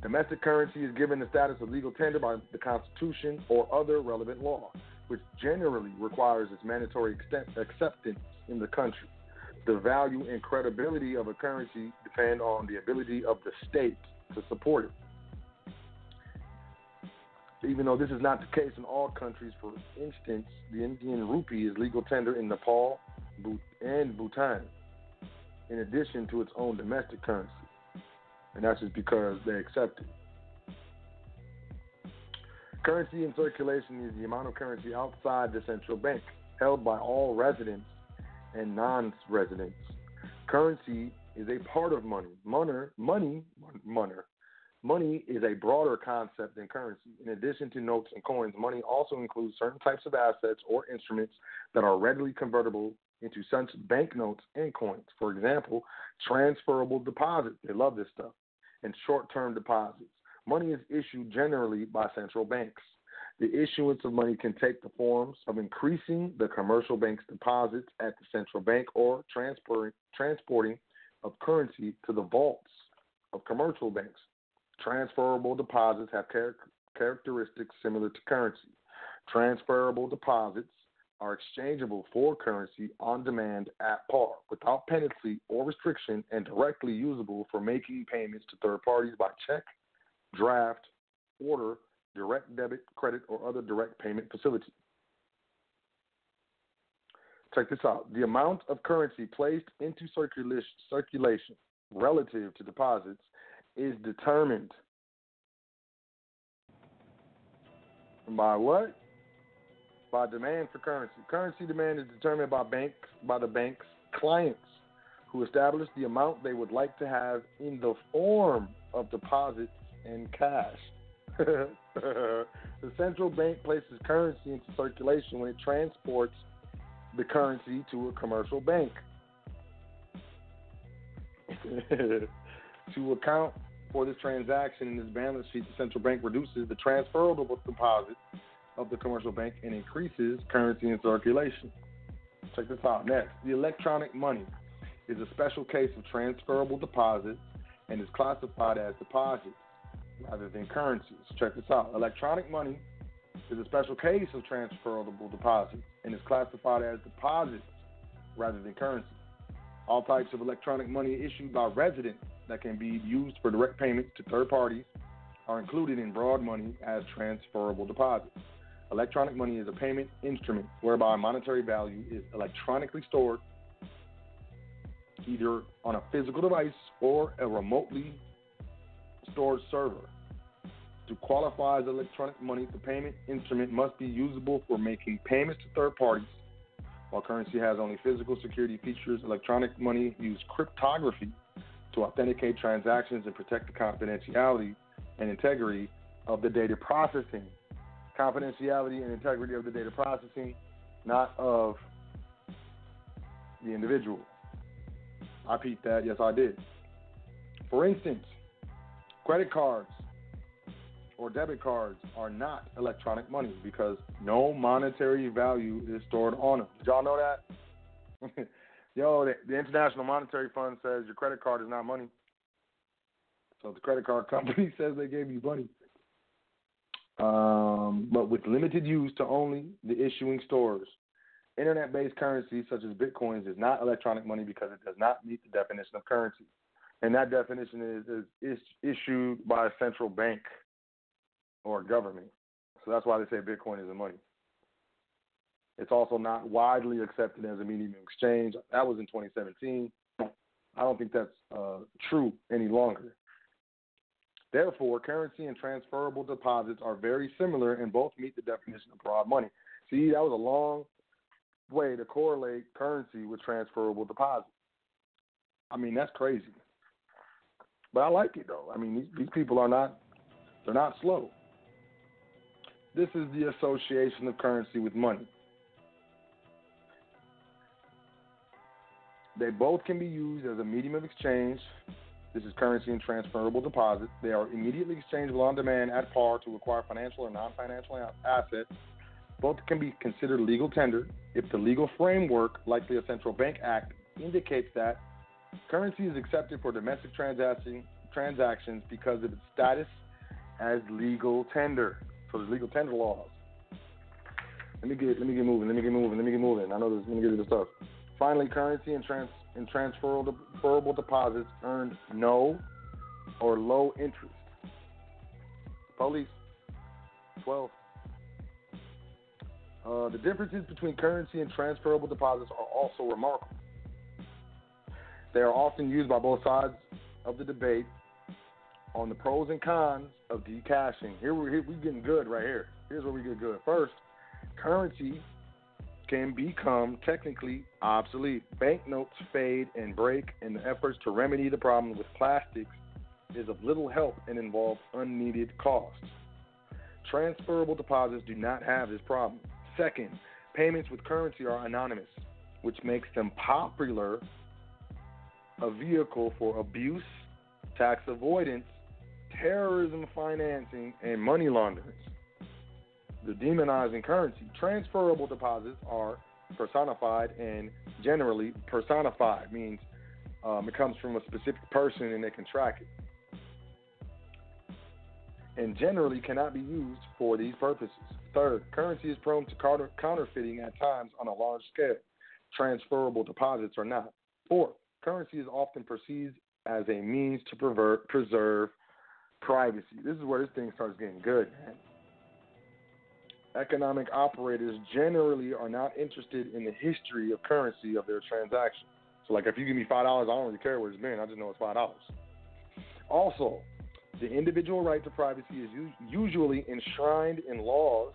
Domestic currency is given the status of legal tender by the Constitution or other relevant law, which generally requires its mandatory acceptance in the country. The value and credibility of a currency depend on the ability of the state to support it. Even though this is not the case in all countries, for instance, the Indian rupee is legal tender in Nepal and Bhutan, in addition to its own domestic currency and that's just because they accept it. Currency in circulation is the amount of currency outside the central bank, held by all residents and non-residents. Currency is a part of money. Money, money, money, money is a broader concept than currency. In addition to notes and coins, money also includes certain types of assets or instruments that are readily convertible into such banknotes and coins. For example, transferable deposits. They love this stuff and short term deposits. Money is issued generally by central banks. The issuance of money can take the forms of increasing the commercial bank's deposits at the central bank or transporting of currency to the vaults of commercial banks. Transferable deposits have char- characteristics similar to currency. Transferable deposits are exchangeable for currency on demand at par without penalty or restriction and directly usable for making payments to third parties by check, draft, order, direct debit, credit, or other direct payment facility. Check this out. The amount of currency placed into circulation, relative to deposits is determined by what? By demand for currency. Currency demand is determined by banks by the bank's clients who establish the amount they would like to have in the form of deposits and cash. [laughs] the central bank places currency into circulation when it transports the currency to a commercial bank. [laughs] to account for this transaction in this balance sheet, the central bank reduces the transferable deposit of the commercial bank and increases currency in circulation. Check this out. Next, the electronic money is a special case of transferable deposits and is classified as deposits rather than currencies. Check this out. Electronic money is a special case of transferable deposits and is classified as deposits rather than currency. All types of electronic money issued by residents that can be used for direct payments to third parties are included in broad money as transferable deposits. Electronic money is a payment instrument whereby monetary value is electronically stored either on a physical device or a remotely stored server. To qualify as electronic money, the payment instrument must be usable for making payments to third parties. While currency has only physical security features, electronic money uses cryptography to authenticate transactions and protect the confidentiality and integrity of the data processing. Confidentiality and integrity of the data processing, not of the individual. I peeped that. Yes, I did. For instance, credit cards or debit cards are not electronic money because no monetary value is stored on them. Did y'all know that? [laughs] Yo, the, the International Monetary Fund says your credit card is not money. So the credit card [laughs] company says they gave you money. Um, but with limited use to only the issuing stores. Internet based currency such as bitcoins is not electronic money because it does not meet the definition of currency. And that definition is, is, is issued by a central bank or government. So that's why they say Bitcoin is a money. It's also not widely accepted as a medium of exchange. That was in 2017. I don't think that's uh, true any longer. Therefore, currency and transferable deposits are very similar and both meet the definition of broad money. See, that was a long way to correlate currency with transferable deposits. I mean, that's crazy. But I like it though. I mean, these, these people are not they're not slow. This is the association of currency with money. They both can be used as a medium of exchange. This is currency and transferable deposits. They are immediately exchangeable on demand at par to acquire financial or non financial assets. Both can be considered legal tender if the legal framework, likely a Central Bank Act, indicates that currency is accepted for domestic transaction, transactions because of its status as legal tender. So there's legal tender laws. Let me get let me get moving. Let me get moving. Let me get moving. I know this. Let me get to the stuff. Finally, currency and, trans, and transferable deposits earned no or low interest. Police, 12. Uh, the differences between currency and transferable deposits are also remarkable. They are often used by both sides of the debate on the pros and cons of decashing. Here we're, here, we're getting good right here. Here's where we get good. First, currency can become technically obsolete. Banknotes fade and break, and the efforts to remedy the problem with plastics is of little help and involves unneeded costs. Transferable deposits do not have this problem. Second, payments with currency are anonymous, which makes them popular a vehicle for abuse, tax avoidance, terrorism financing, and money laundering the demonizing currency. Transferable deposits are personified and generally personified means um, it comes from a specific person and they can track it. And generally cannot be used for these purposes. Third, currency is prone to counter- counterfeiting at times on a large scale. Transferable deposits are not. Fourth, currency is often perceived as a means to pervert, preserve privacy. This is where this thing starts getting good, man. Economic operators generally are not interested in the history of currency of their transaction. So, like, if you give me five dollars, I don't really care where it's been. I just know it's five dollars. Also, the individual right to privacy is usually enshrined in laws,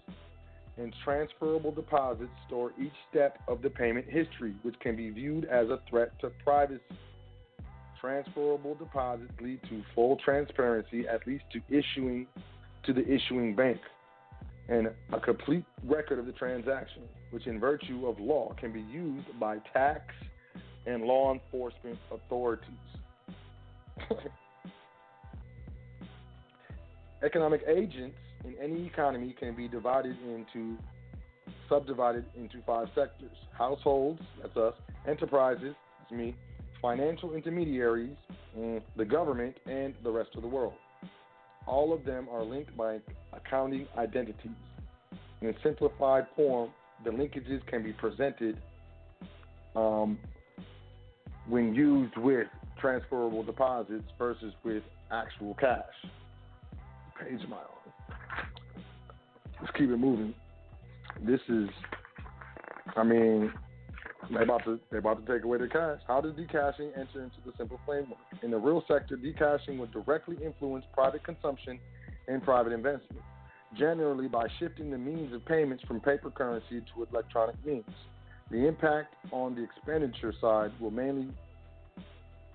and transferable deposits store each step of the payment history, which can be viewed as a threat to privacy. Transferable deposits lead to full transparency, at least to issuing to the issuing bank, and a complete record of the transaction, which, in virtue of law, can be used by tax and law enforcement authorities. [laughs] Economic agents in any economy can be divided into subdivided into five sectors: households, that's us; enterprises, that's me; financial intermediaries, mm, the government, and the rest of the world. All of them are linked by accounting identities. In a simplified form, the linkages can be presented um, when used with transferable deposits versus with actual cash. Page mile. Let's keep it moving. This is, I mean, they about to they about to take away the cash. How does decashing enter into the simple framework? In the real sector, decashing would directly influence private consumption and private investment, generally by shifting the means of payments from paper currency to electronic means. The impact on the expenditure side will mainly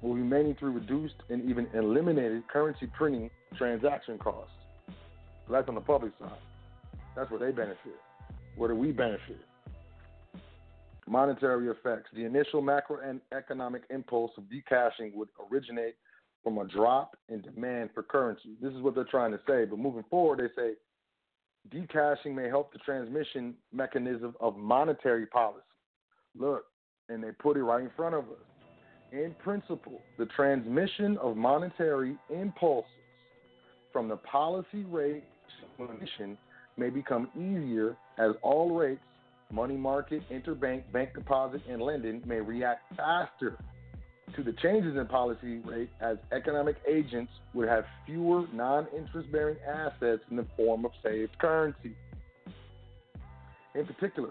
will be mainly through reduced and even eliminated currency printing transaction costs. That's on the public side. That's where they benefit. Where do we benefit? Monetary effects. The initial macroeconomic impulse of decashing would originate from a drop in demand for currency. This is what they're trying to say. But moving forward, they say decashing may help the transmission mechanism of monetary policy. Look, and they put it right in front of us. In principle, the transmission of monetary impulses from the policy rate may become easier as all rates, money market, interbank, bank deposit, and lending may react faster to the changes in policy rate as economic agents would have fewer non-interest bearing assets in the form of saved currency. In particular,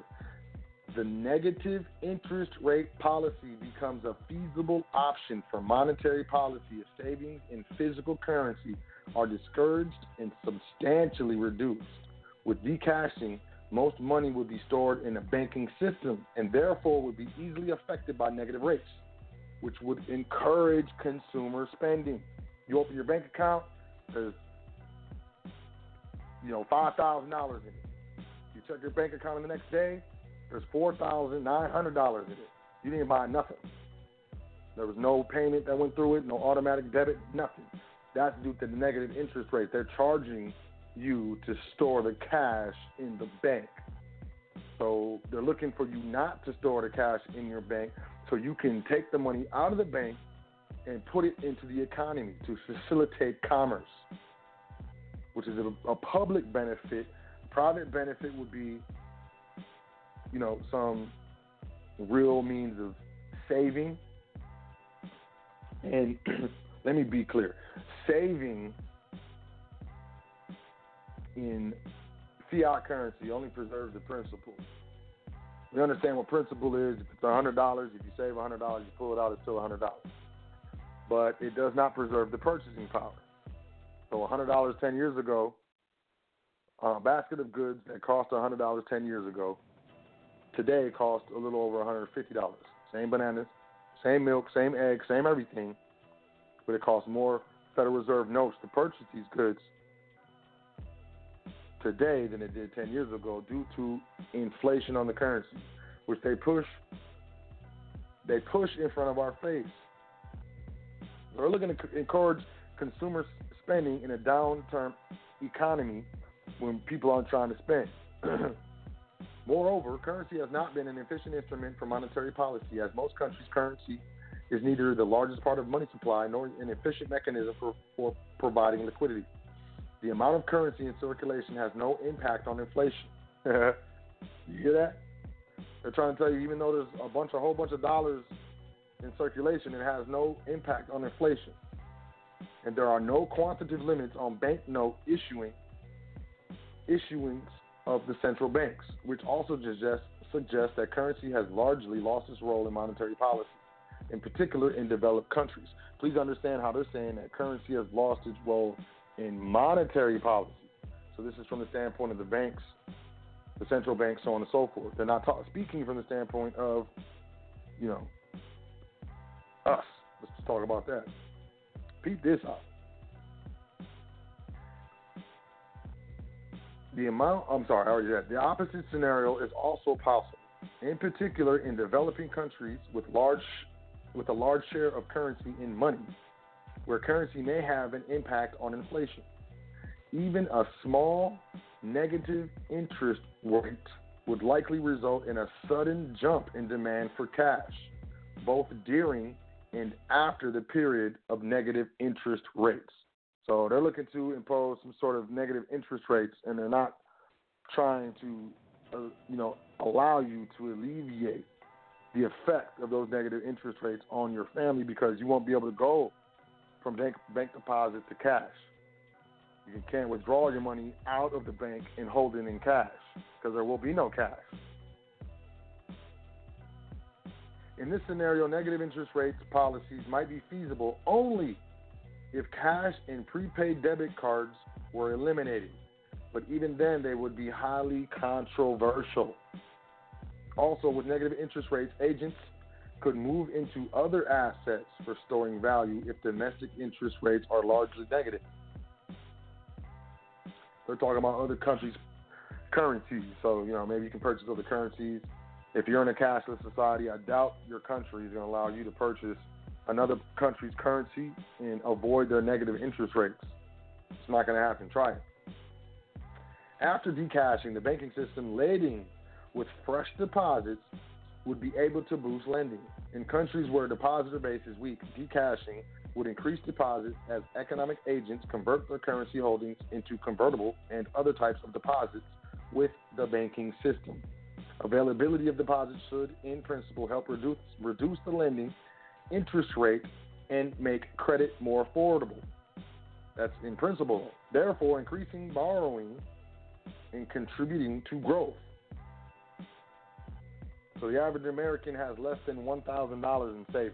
the negative interest rate policy becomes a feasible option for monetary policy if savings in physical currency are discouraged and substantially reduced. With decashing, most money would be stored in a banking system and therefore would be easily affected by negative rates, which would encourage consumer spending. You open your bank account, there's you know five thousand dollars in it. You check your bank account the next day, there's four thousand nine hundred dollars in it. You didn't buy nothing. There was no payment that went through it, no automatic debit, nothing. That's due to the negative interest rate. They're charging you to store the cash in the bank. So they're looking for you not to store the cash in your bank so you can take the money out of the bank and put it into the economy to facilitate commerce, which is a, a public benefit. Private benefit would be you know, some real means of saving. And [clears throat] let me be clear saving in fiat currency only preserves the principle. We understand what principle is. If it's $100, if you save $100, you pull it out, it's still $100. But it does not preserve the purchasing power. So $100 10 years ago, a basket of goods that cost $100 10 years ago today cost a little over $150. Same bananas, same milk, same eggs, same everything, but it costs more Federal Reserve notes to purchase these goods today than it did 10 years ago due to inflation on the currency, which they push they push in front of our face. They're looking to encourage consumer spending in a downturn economy when people aren't trying to spend. [clears throat] Moreover, currency has not been an efficient instrument for monetary policy, as most countries' currency is neither the largest part of money supply nor an efficient mechanism for, for providing liquidity. The amount of currency in circulation has no impact on inflation. [laughs] you hear that? They're trying to tell you, even though there's a bunch, a whole bunch of dollars in circulation, it has no impact on inflation, and there are no quantitative limits on banknote issuing, issuance of the central banks, which also suggests suggests that currency has largely lost its role in monetary policy, in particular in developed countries. Please understand how they're saying that currency has lost its role in monetary policy. So this is from the standpoint of the banks, the central banks, so on and so forth. They're not talk, speaking from the standpoint of, you know, us. Let's just talk about that. Peep this out. The amount, I'm sorry, I already said, the opposite scenario is also possible. In particular, in developing countries with large, with a large share of currency in money, where currency may have an impact on inflation. Even a small negative interest rate would likely result in a sudden jump in demand for cash, both during and after the period of negative interest rates. So they're looking to impose some sort of negative interest rates, and they're not trying to, uh, you know, allow you to alleviate the effect of those negative interest rates on your family because you won't be able to go from bank bank deposit to cash. You can't withdraw your money out of the bank and hold it in cash because there will be no cash. In this scenario, negative interest rates policies might be feasible only if cash and prepaid debit cards were eliminated. But even then, they would be highly controversial. Also, with negative interest rates, agents could move into other assets for storing value if domestic interest rates are largely negative. They're talking about other countries' currencies. So, you know, maybe you can purchase other currencies. If you're in a cashless society, I doubt your country is going to allow you to purchase another country's currency and avoid their negative interest rates. It's not going to happen. Try it. After decashing, the banking system laden with fresh deposits would be able to boost lending. In countries where depositor base is weak, decashing would increase deposits as economic agents convert their currency holdings into convertible and other types of deposits with the banking system. Availability of deposits should, in principle, help reduce, reduce the lending interest rate and make credit more affordable. That's in principle. Therefore, increasing borrowing and contributing to growth. So the average American has less than one thousand dollars in savings.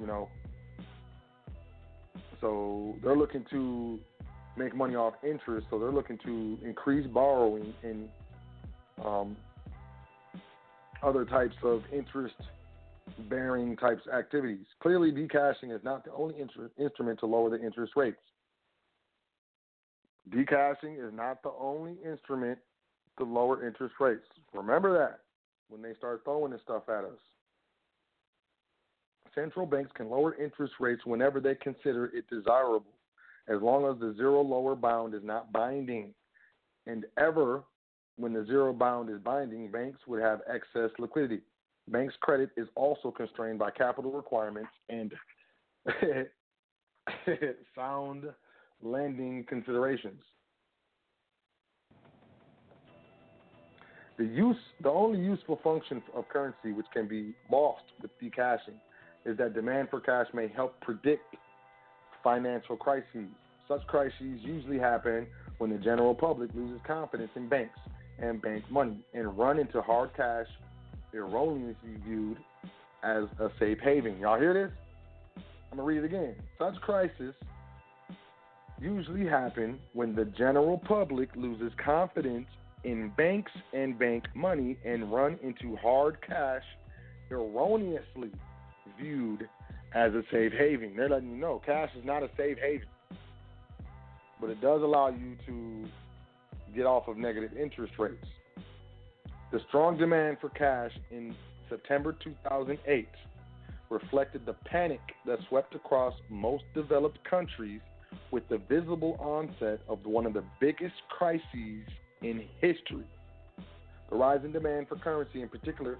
You know. So they're looking to make money off interest, so they're looking to increase borrowing and um, other types of interest bearing types activities. Clearly, decashing is not the only instru- instrument to lower the interest rates. Decashing is not the only instrument to lower interest rates. Remember that when they start throwing this stuff at us. Central banks can lower interest rates whenever they consider it desirable, as long as the zero lower bound is not binding. And ever, when the zero bound is binding, banks would have excess liquidity. Banks' credit is also constrained by capital requirements and [laughs] sound lending considerations. The use, the only useful function of currency which can be lost with decashing is that demand for cash may help predict financial crises. Such crises usually happen when the general public loses confidence in banks and bank money and run into hard cash erroneously viewed as a safe haven. Y'all hear this? I'm going to read it again. Such crises usually happen when the general public loses confidence in banks and bank money and run into hard cash erroneously viewed as a safe haven. They're letting you know cash is not a safe haven, but it does allow you to get off of negative interest rates. The strong demand for cash in September 2008 reflected the panic that swept across most developed countries with the visible onset of one of the biggest crises in history. The rise in demand for currency, in particular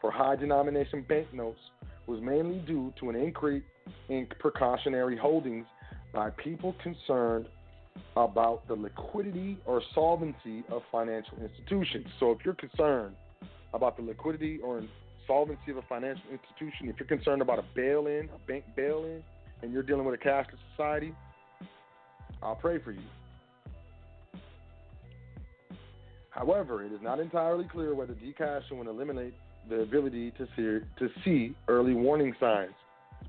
for high denomination banknotes, was mainly due to an increase in precautionary holdings by people concerned about the liquidity or solvency of financial institutions. So if you're concerned about the liquidity or solvency of a financial institution, if you're concerned about a bail in, a bank bail in, and you're dealing with a cashless society, I'll pray for you. However, it is not entirely clear whether decashing would eliminate the ability to see, to see early warning signs.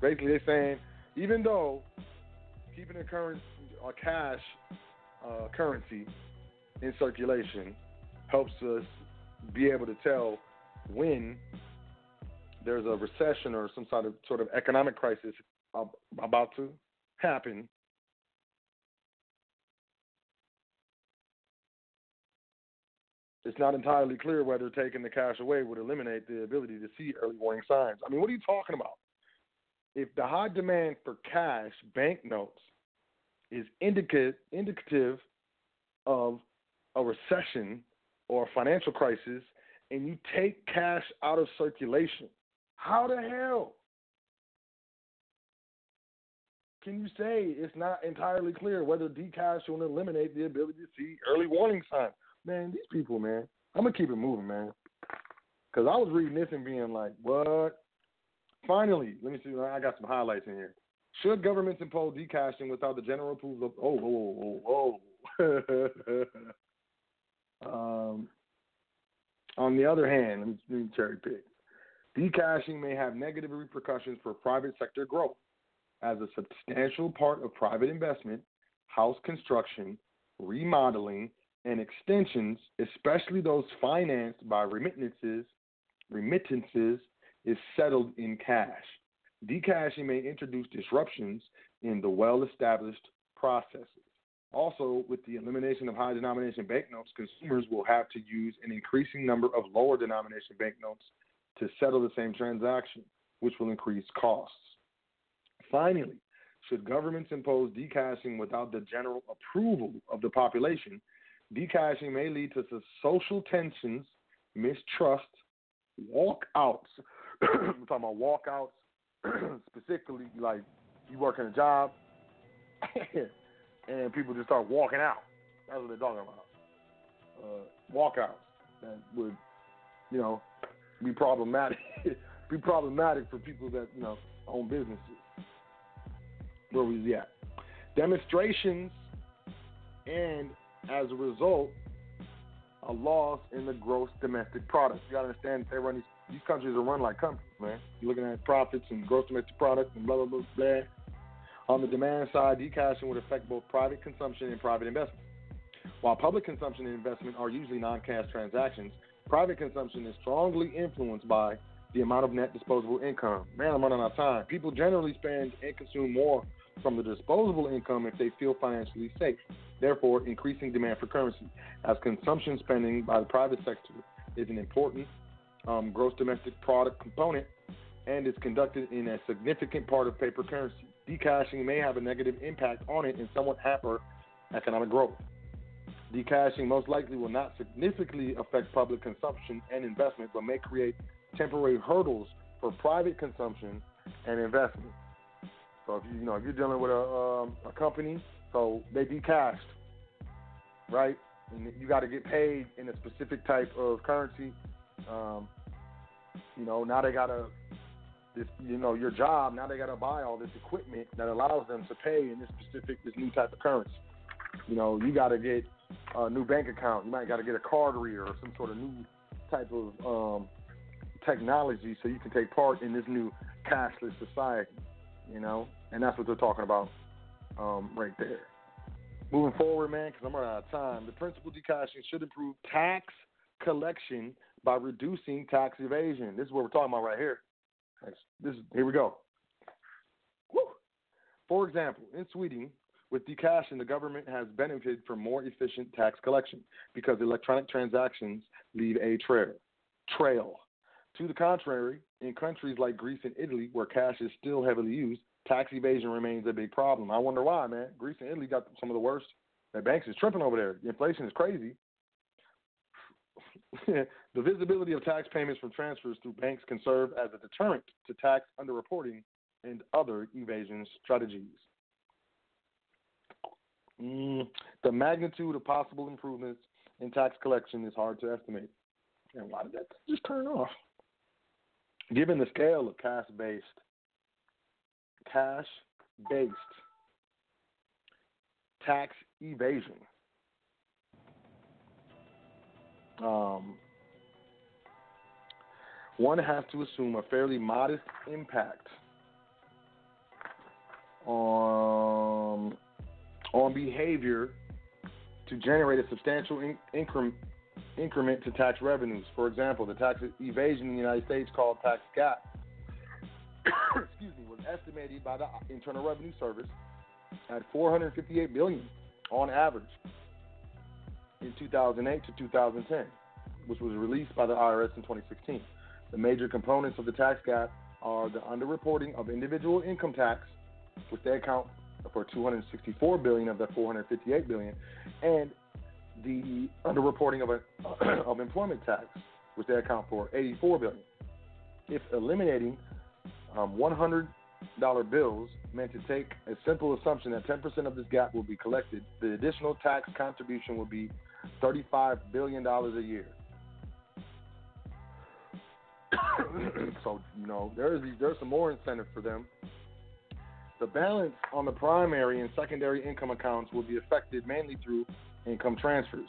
Basically, they're saying even though keeping a current a cash uh, currency in circulation helps us be able to tell when there's a recession or some sort of sort of economic crisis about to happen. It's not entirely clear whether taking the cash away would eliminate the ability to see early warning signs. I mean, what are you talking about? If the high demand for cash, banknotes, is indicative indicative of a recession or a financial crisis, and you take cash out of circulation, how the hell can you say it's not entirely clear whether decash will eliminate the ability to see early warning signs? Man, these people, man, I'm gonna keep it moving, man. Cause I was reading this and being like, what? Finally, let me see. I got some highlights in here. Should governments impose decashing without the general approval of? Oh, whoa, whoa, whoa. [laughs] um, on the other hand, let me, let me cherry pick. Decashing may have negative repercussions for private sector growth, as a substantial part of private investment, house construction, remodeling, and extensions, especially those financed by remittances, remittances, is settled in cash. Decashing may introduce disruptions in the well established processes. Also, with the elimination of high denomination banknotes, consumers will have to use an increasing number of lower denomination banknotes to settle the same transaction, which will increase costs. Finally, should governments impose decashing without the general approval of the population, decashing may lead to social tensions, mistrust, walkouts. [clears throat] I'm talking about walkouts [clears throat] specifically like you work in a job [clears throat] and people just start walking out. That's what they're talking about. Uh, walkouts that would, you know, be problematic. [laughs] be problematic for people that you know own businesses. Where he at? Demonstrations, and as a result, a loss in the gross domestic product. You gotta understand they run these these countries are run like companies, man. You're looking at profits and gross domestic product and blah blah blah blah. On the demand side, decashing would affect both private consumption and private investment. While public consumption and investment are usually non-cash transactions, private consumption is strongly influenced by the amount of net disposable income. Man, I'm running out of time. People generally spend and consume more from the disposable income if they feel financially safe, therefore increasing demand for currency. As consumption spending by the private sector is an important um, gross domestic product component and is conducted in a significant part of paper currency. Decashing may have a negative impact on it and somewhat hamper economic growth. Decashing most likely will not significantly affect public consumption and investment, but may create temporary hurdles for private consumption and investment. So if you, you know if you're dealing with a um, a company, so they decashed, right? And you got to get paid in a specific type of currency um, you know, now they gotta this you know, your job, now they gotta buy all this equipment that allows them to pay in this specific this new type of currency. You know, you gotta get a new bank account, you might gotta get a card reader or some sort of new type of um, technology so you can take part in this new cashless society, you know, and that's what they're talking about um, right there. Moving forward, man, because I'm running out of time, the principal decashing should improve tax collection by reducing tax evasion. This is what we're talking about right here. This here we go. Woo. For example, in Sweden, with decashing, the government has benefited from more efficient tax collection because electronic transactions leave a trail. Trail. To the contrary, in countries like Greece and Italy, where cash is still heavily used, tax evasion remains a big problem. I wonder why, man. Greece and Italy got some of the worst. The banks is tripping over there. The inflation is crazy. [laughs] the visibility of tax payments from transfers through banks can serve as a deterrent to tax underreporting and other evasion strategies. Mm, the magnitude of possible improvements in tax collection is hard to estimate. And why did that just turn off? Given the scale of cash based cash based tax evasion. Um, one has to assume a fairly modest impact on on behavior to generate a substantial in, increment increment to tax revenues. For example, the tax evasion in the United States called tax gap [coughs] excuse me, was estimated by the Internal Revenue Service at 458 billion on average in 2008 to 2010, which was released by the IRS in 2016. The major components of the tax gap are the underreporting of individual income tax, which they account for 264 billion of the 458 billion, and the underreporting of a, [clears throat] of employment tax, which they account for 84 billion. If eliminating um, $100 bills meant to take a simple assumption that 10% of this gap will be collected, the additional tax contribution will be $35 billion a year. [coughs] so, you know, there's, there's some more incentive for them. The balance on the primary and secondary income accounts will be affected mainly through income transfers.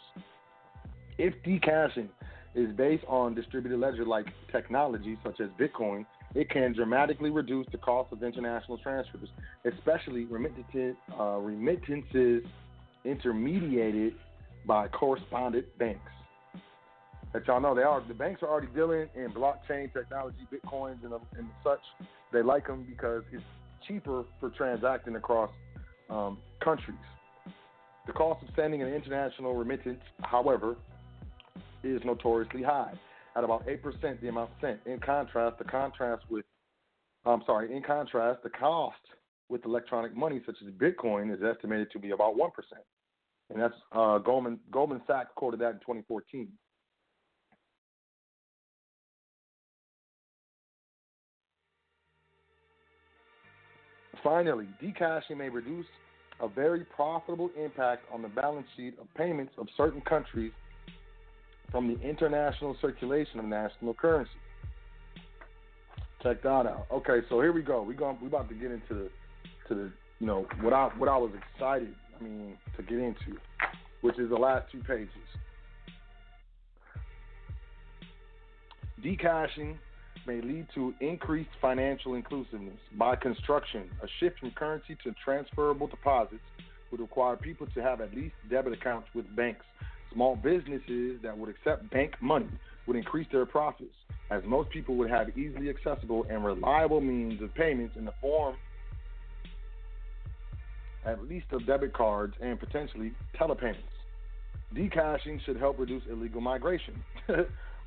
If decashing is based on distributed ledger like technology such as Bitcoin, it can dramatically reduce the cost of international transfers, especially remittances, uh, intermediated by correspondent banks. That y'all know they are the banks are already dealing in blockchain technology, bitcoins, and, and such. They like them because it's cheaper for transacting across um, countries. The cost of sending an international remittance, however, is notoriously high at about 8% the amount sent. In contrast, the contrast with, I'm sorry, in contrast, the cost with electronic money such as Bitcoin is estimated to be about 1%. And that's uh, Goldman, Goldman Sachs quoted that in 2014. Finally, decashing may reduce a very profitable impact on the balance sheet of payments of certain countries from the international circulation of national currency. Check that out. Okay, so here we go. We going we about to get into the to the you know what I what I was excited I mean to get into, which is the last two pages. Decashing may lead to increased financial inclusiveness. By construction, a shift from currency to transferable deposits would require people to have at least debit accounts with banks Small businesses that would accept bank money would increase their profits, as most people would have easily accessible and reliable means of payments in the form at least of debit cards and potentially telepayments. Decashing should help reduce illegal migration. [laughs]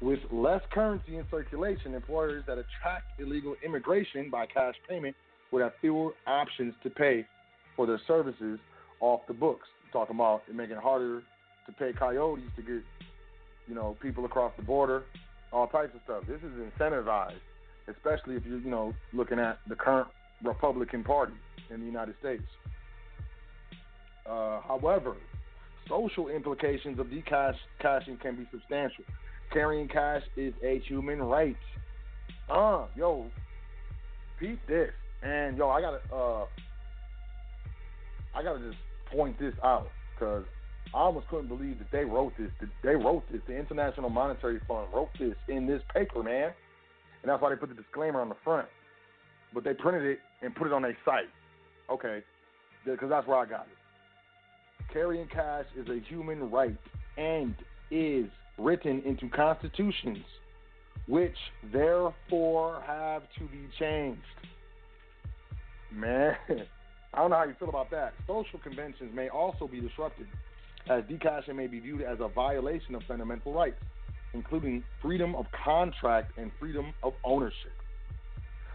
With less currency in circulation, employers that attract illegal immigration by cash payment would have fewer options to pay for their services off the books. Talking about it making it harder to pay coyotes to get, you know, people across the border, all types of stuff. This is incentivized, especially if you're, you know, looking at the current Republican Party in the United States. Uh, however, social implications of decashing can be substantial. Carrying cash is a human right. Uh, yo, peep this, and yo, I gotta, uh, I gotta just point this out because I almost couldn't believe that they wrote this. That they wrote this. The International Monetary Fund wrote this in this paper, man. And that's why they put the disclaimer on the front. But they printed it and put it on their site. Okay, because that's where I got it. Carrying cash is a human right and is written into constitutions, which therefore have to be changed. Man, [laughs] I don't know how you feel about that. Social conventions may also be disrupted as decashing may be viewed as a violation of fundamental rights, including freedom of contract and freedom of ownership.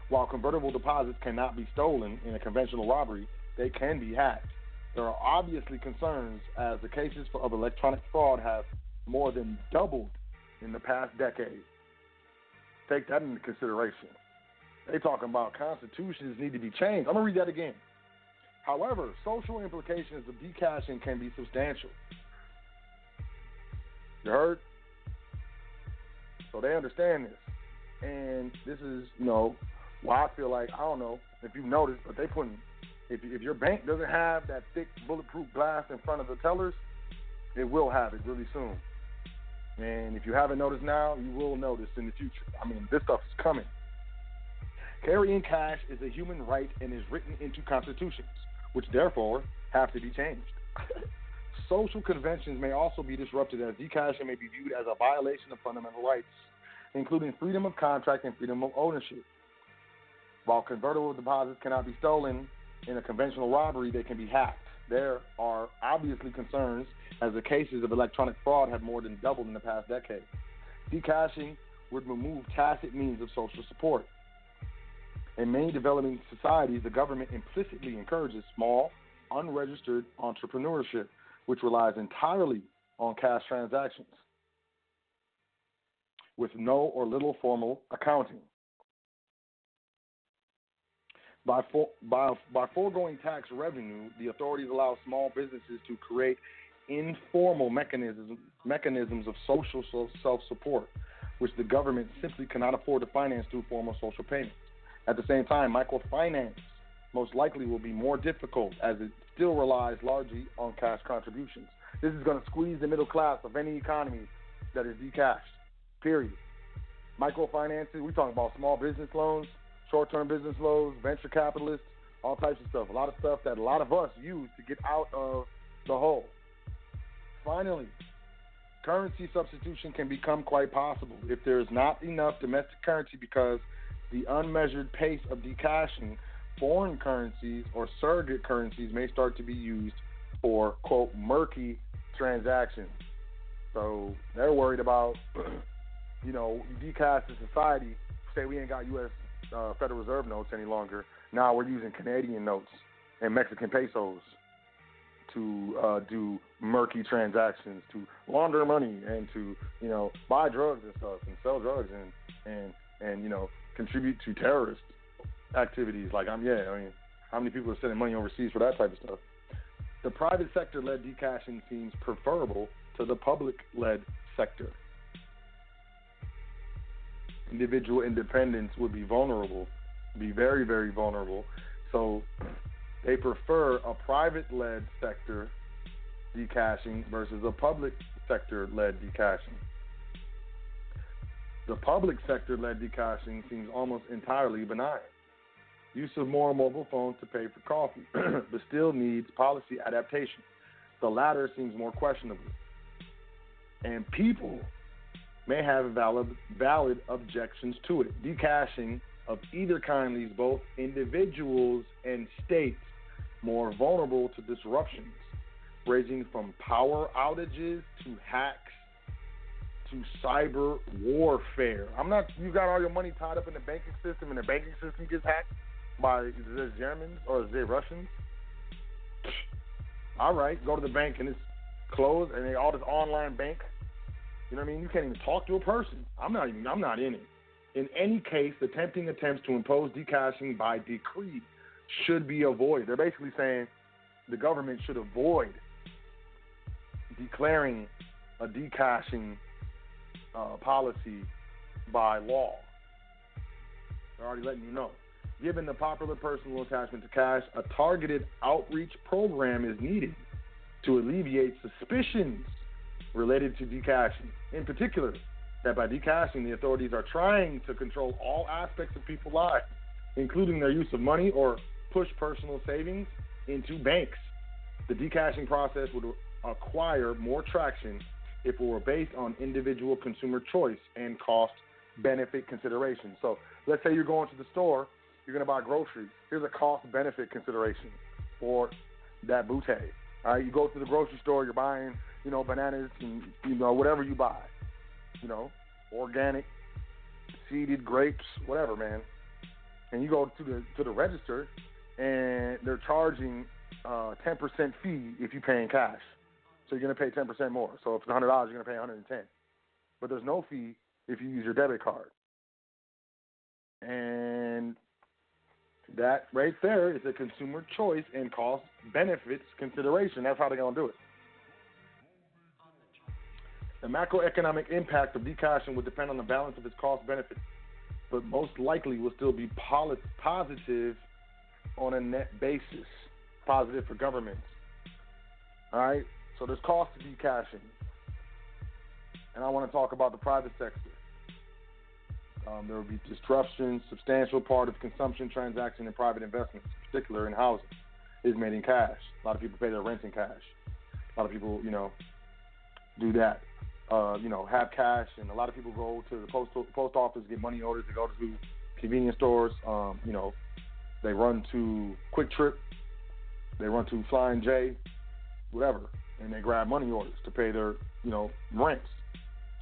While convertible deposits cannot be stolen in a conventional robbery, they can be hacked. There are obviously concerns as the cases of electronic fraud have more than doubled in the past decade. Take that into consideration. They talking about constitutions need to be changed. I'm gonna read that again. However, social implications of decashing can be substantial. You heard? So they understand this. And this is, you know, why I feel like, I don't know if you've noticed, but they putting, if, if your bank doesn't have that thick bulletproof glass in front of the tellers, it will have it really soon. And if you haven't noticed now, you will notice in the future. I mean, this stuff is coming. Carrying cash is a human right and is written into constitutions, which therefore have to be changed. [laughs] Social conventions may also be disrupted as decashing may be viewed as a violation of fundamental rights, including freedom of contract and freedom of ownership. While convertible deposits cannot be stolen in a conventional robbery, they can be hacked. There are obviously concerns as the cases of electronic fraud have more than doubled in the past decade. Decashing would remove tacit means of social support. In many developing societies, the government implicitly encourages small, unregistered entrepreneurship, which relies entirely on cash transactions with no or little formal accounting. By, for, by, by foregoing tax revenue, the authorities allow small businesses to create informal mechanisms, mechanisms of social self support, which the government simply cannot afford to finance through formal social payments. At the same time, microfinance most likely will be more difficult as it still relies largely on cash contributions. This is going to squeeze the middle class of any economy that is decashed, period. Microfinances, we're talking about small business loans, short term business loans, venture capitalists, all types of stuff. A lot of stuff that a lot of us use to get out of the hole. Finally, currency substitution can become quite possible if there is not enough domestic currency because the unmeasured pace of decashing foreign currencies or surrogate currencies may start to be used for quote murky transactions. So they're worried about, [clears throat] you know, decash the society. Say we ain't got U.S. Uh, Federal Reserve notes any longer. Now we're using Canadian notes and Mexican pesos to uh, do murky transactions, to launder money, and to you know buy drugs and stuff, and sell drugs, and and and you know contribute to terrorist activities. Like I'm, yeah, I mean, how many people are sending money overseas for that type of stuff? The private sector led decashing seems preferable to the public led sector. Individual independence would be vulnerable, be very, very vulnerable. So they prefer a private led sector decashing versus a public sector led decashing. The public sector led decashing seems almost entirely benign. Use of more mobile phones to pay for coffee, [clears throat] but still needs policy adaptation. The latter seems more questionable. And people may have valid, valid objections to it. Decashing of either kind leaves both individuals and states more vulnerable to disruptions, ranging from power outages to hacks to cyber warfare. I'm not. You got all your money tied up in the banking system, and the banking system gets hacked by the Germans or the Russians. All right, go to the bank and it's closed, and they all this online bank. You know what I mean? You can't even talk to a person. I'm not even. I'm not in it. In any case, the tempting attempts to impose decashing by decree should be avoided. They're basically saying the government should avoid declaring a decashing uh, policy by law. They're already letting you know. Given the popular personal attachment to cash, a targeted outreach program is needed to alleviate suspicions related to decashing. In particular, that by decashing, the authorities are trying to control all aspects of people's lives, including their use of money or push personal savings into banks. The decashing process would acquire more traction if it were based on individual consumer choice and cost benefit consideration. So let's say you're going to the store you're going to buy groceries. Here's a cost benefit consideration for that bootay. All right, you go to the grocery store, you're buying, you know, bananas and you know whatever you buy, you know, organic, seeded grapes, whatever, man. And you go to the to the register, and they're charging uh, 10% fee if you pay in cash. So you're gonna pay 10% more. So if it's $100, you're gonna pay 110. But there's no fee if you use your debit card. And That right there is a consumer choice and cost benefits consideration. That's how they're gonna do it. The macroeconomic impact of decashing would depend on the balance of its cost benefits, but most likely will still be positive on a net basis, positive for governments. All right, so there's cost to decashing, and I want to talk about the private sector. Um, there will be disruption, substantial part of consumption, transaction, and private investments, in particular in housing, is made in cash. A lot of people pay their rent in cash. A lot of people, you know, do that. Uh, you know, have cash, and a lot of people go to the post post office, get money orders, they go to convenience stores. Um, you know, they run to QuikTrip, they run to Flying J, whatever, and they grab money orders to pay their, you know, rents.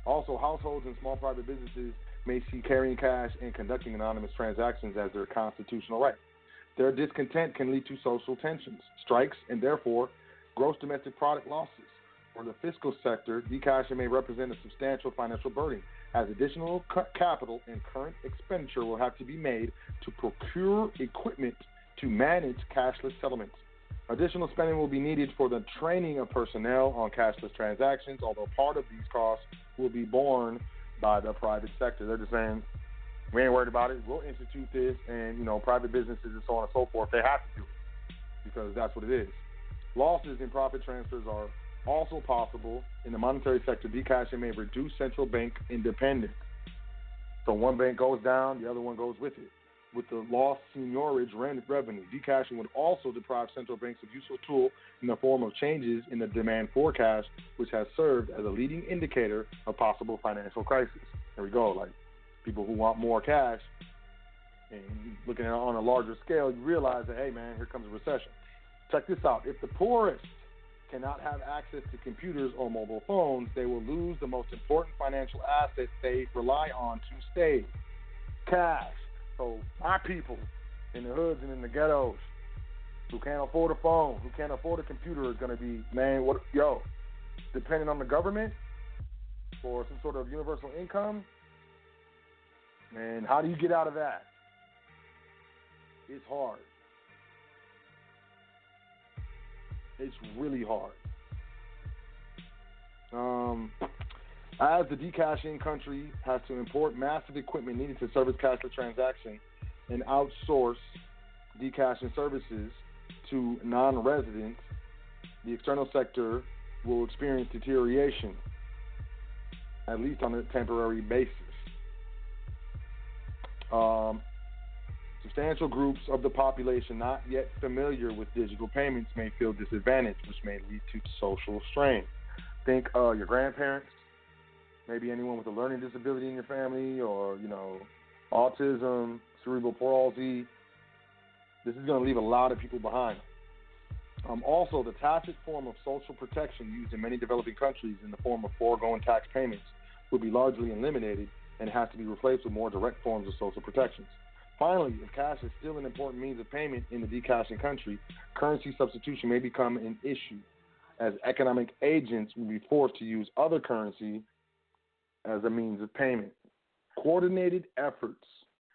Also, households and small private businesses may see carrying cash and conducting anonymous transactions as their constitutional right. Their discontent can lead to social tensions, strikes, and therefore gross domestic product losses. For the fiscal sector, decashing may represent a substantial financial burden, as additional capital and current expenditure will have to be made to procure equipment to manage cashless settlements. Additional spending will be needed for the training of personnel on cashless transactions, although part of these costs will be borne by the private sector. They're just saying, we ain't worried about it. We'll institute this, and you know, private businesses and so on and so forth. They have to do it because that's what it is. Losses in profit transfers are also possible in the monetary sector. Decashing may reduce central bank independence. So one bank goes down, the other one goes with it. With the lost seigniorage rent revenue, decashing would also deprive central banks of useful tool in the form of changes in the demand for cash, which has served as a leading indicator of possible financial crisis. There we go. Like people who want more cash and looking at it on a larger scale, you realize that hey man, here comes a recession. Check this out. If the poorest cannot have access to computers or mobile phones, they will lose the most important financial asset they rely on to stay cash. So, my people in the hoods and in the ghettos who can't afford a phone, who can't afford a computer, is going to be, man, what, yo, depending on the government for some sort of universal income, man, how do you get out of that? It's hard. It's really hard. Um, as the decashing country has to import massive equipment needed to service cashless transactions and outsource decashing services to non-residents, the external sector will experience deterioration, at least on a temporary basis. Um, Substantial groups of the population not yet familiar with digital payments may feel disadvantaged, which may lead to social strain. Think uh, your grandparents, maybe anyone with a learning disability in your family, or you know, autism, cerebral palsy. This is going to leave a lot of people behind. Um, also, the tacit form of social protection used in many developing countries in the form of foregone tax payments will be largely eliminated and has to be replaced with more direct forms of social protections. Finally, if cash is still an important means of payment in the decashing country, currency substitution may become an issue, as economic agents will be forced to use other currency as a means of payment. Coordinated efforts,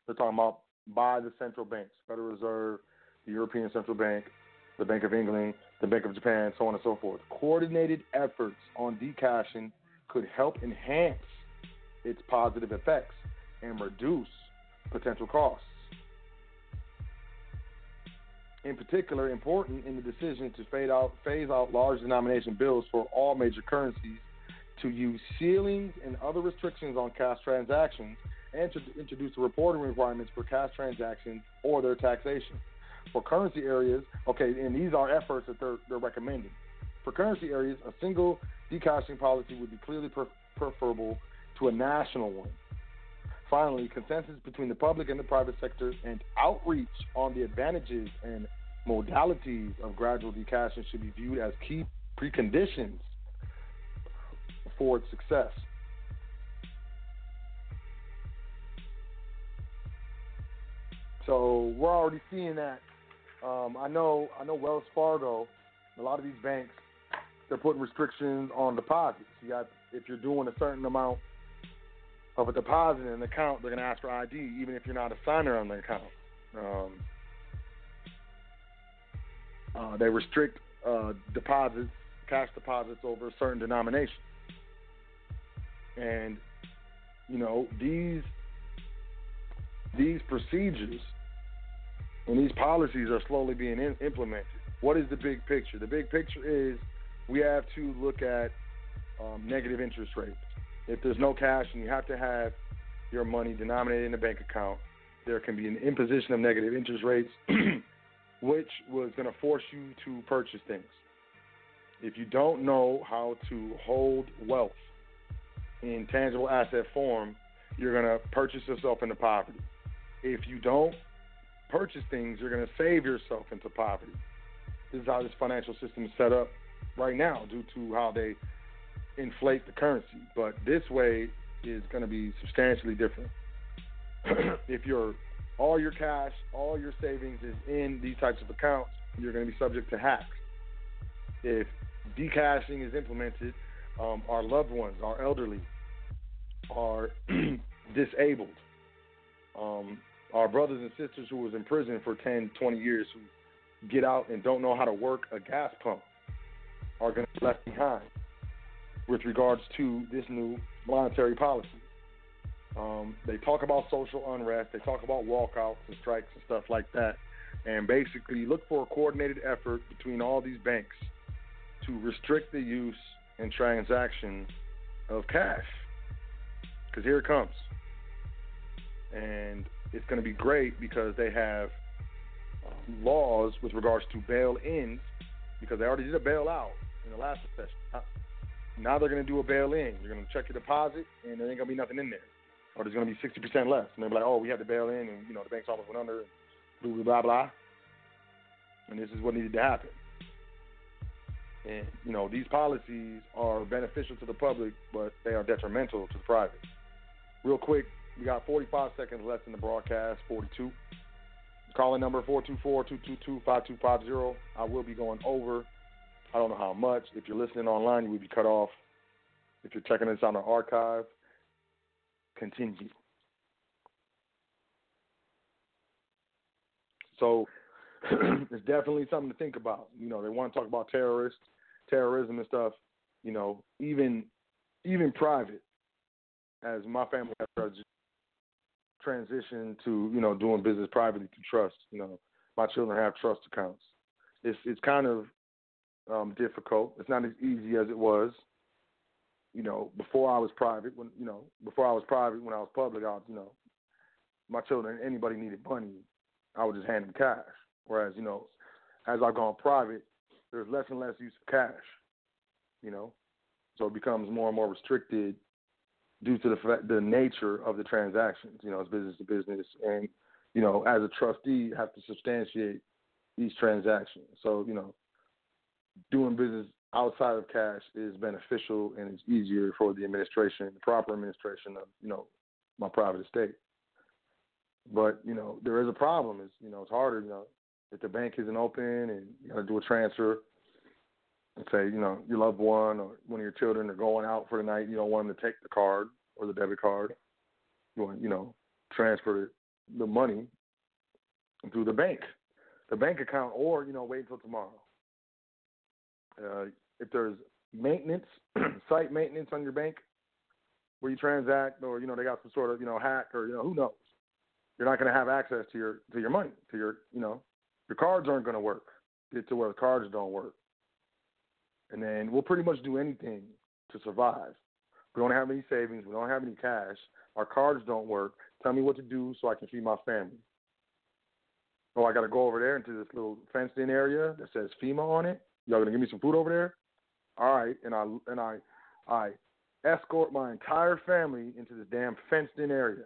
they're talking about by the central banks, Federal Reserve, the European Central Bank, the Bank of England, the Bank of Japan, so on and so forth. Coordinated efforts on decashing could help enhance its positive effects and reduce potential costs in particular important in the decision to phase out, phase out large denomination bills for all major currencies, to use ceilings and other restrictions on cash transactions, and to introduce reporting requirements for cash transactions or their taxation. For currency areas, okay, and these are efforts that they're, they're recommending. For currency areas, a single decashing policy would be clearly pre- preferable to a national one. Finally, consensus between the public and the private sector and outreach on the advantages and modalities of gradual decashing should be viewed as key preconditions for its success. So we're already seeing that. Um, I know, I know Wells Fargo, a lot of these banks, they're putting restrictions on deposits. You got, if you're doing a certain amount of a deposit in an account, they're going to ask for ID, even if you're not a signer on the account. Um, Uh, they restrict uh, deposits, cash deposits over a certain denomination. And you know these these procedures and these policies are slowly being in, implemented. What is the big picture? The big picture is we have to look at um, negative interest rates. If there's no cash and you have to have your money denominated in a bank account, there can be an imposition of negative interest rates, [clears throat] which was going to force you to purchase things. If you don't know how to hold wealth in tangible asset form, you're going to purchase yourself into poverty. If you don't purchase things, you're going to save yourself into poverty. This is how this financial system is set up right now due to how they inflate the currency. But this way is going to be substantially different. [clears throat] if your all your cash, all your savings is in these types of accounts, you're going to be subject to hacks. If decashing is implemented, um, our loved ones, our elderly, are [clears throat] disabled. Um, our brothers and sisters who was in prison for 10, 20 years who get out and don't know how to work a gas pump are going to be left behind with regards to this new monetary policy. Um, they talk about social unrest, they talk about walkouts and strikes and stuff like that, and basically look for a coordinated effort between all these banks to restrict the use and transaction of cash. Because here it comes. And it's going to be great because they have um, laws with regards to bail ins, because they already did a bailout in the last session. Now they're going to do a bail in. You're going to check your deposit, and there ain't going to be nothing in there. Or there's going to be 60% less. And they'll be like, oh, we had to bail in, and, you know, the bank's almost went under, blah, blah, blah, blah. And this is what needed to happen. And, you know, these policies are beneficial to the public, but they are detrimental to the private. Real quick, we got 45 seconds left in the broadcast, 42. Calling number 424-222-5250. I will be going over. I don't know how much. If you're listening online, you will be cut off. If you're checking this on the archive, continue. So [clears throat] it's definitely something to think about. You know, they want to talk about terrorists, terrorism and stuff. You know, even even private, as my family transitioned to you know doing business privately through trust. You know, my children have trust accounts. It's it's kind of um, difficult. It's not as easy as it was. You know, before I was private, when you know, before I was private, when I was public, I was, you know, my children, anybody needed money, I would just hand them cash. Whereas, you know, as I've gone private, there's less and less use of cash. You know, so it becomes more and more restricted due to the the nature of the transactions. You know, it's business to business, and you know, as a trustee, have to substantiate these transactions. So, you know, doing business outside of cash is beneficial and it's easier for the administration, the proper administration of, you know, my private estate. But, you know, there is a problem. It's you know, it's harder, you know, if the bank isn't open and you gotta do a transfer and say, you know, your loved one or one of your children are going out for the night, you don't want them to take the card or the debit card. You want, you know, transfer the money through the bank, the bank account, or, you know, wait until tomorrow. Uh, if there's maintenance, [clears throat] site maintenance on your bank where you transact, or you know they got some sort of you know hack, or you know who knows, you're not going to have access to your to your money, to your you know your cards aren't going to work. Get to where the cards don't work, and then we'll pretty much do anything to survive. We don't have any savings. We don't have any cash. Our cards don't work. Tell me what to do so I can feed my family. Oh, I got to go over there into this little fenced-in area that says FEMA on it. Y'all gonna give me some food over there? All right, and I and I I escort my entire family into this damn fenced-in area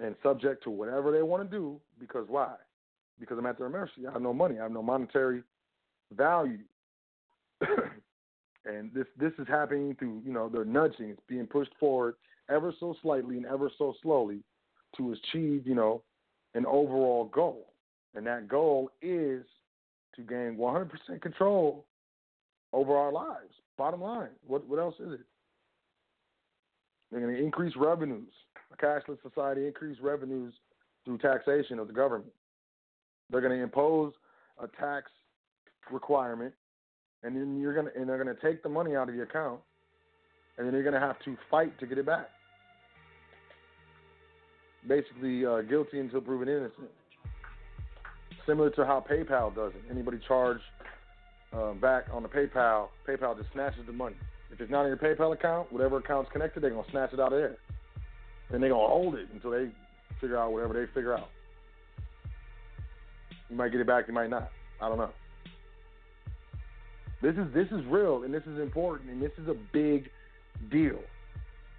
and subject to whatever they want to do. Because why? Because I'm at their mercy. I have no money. I have no monetary value. [coughs] and this this is happening through you know they're nudging. It's being pushed forward ever so slightly and ever so slowly to achieve you know an overall goal. And that goal is to gain 100% control over our lives. Bottom line, what what else is it? They're going to increase revenues. A cashless society increase revenues through taxation of the government. They're going to impose a tax requirement, and then you're gonna and they're gonna take the money out of your account, and then you're gonna have to fight to get it back. Basically, uh, guilty until proven innocent. Similar to how PayPal does it. Anybody charge uh, back on the PayPal, PayPal just snatches the money. If it's not in your PayPal account, whatever account's connected, they're gonna snatch it out of there. And they're gonna hold it until they figure out whatever they figure out. You might get it back, you might not. I don't know. This is this is real and this is important and this is a big deal.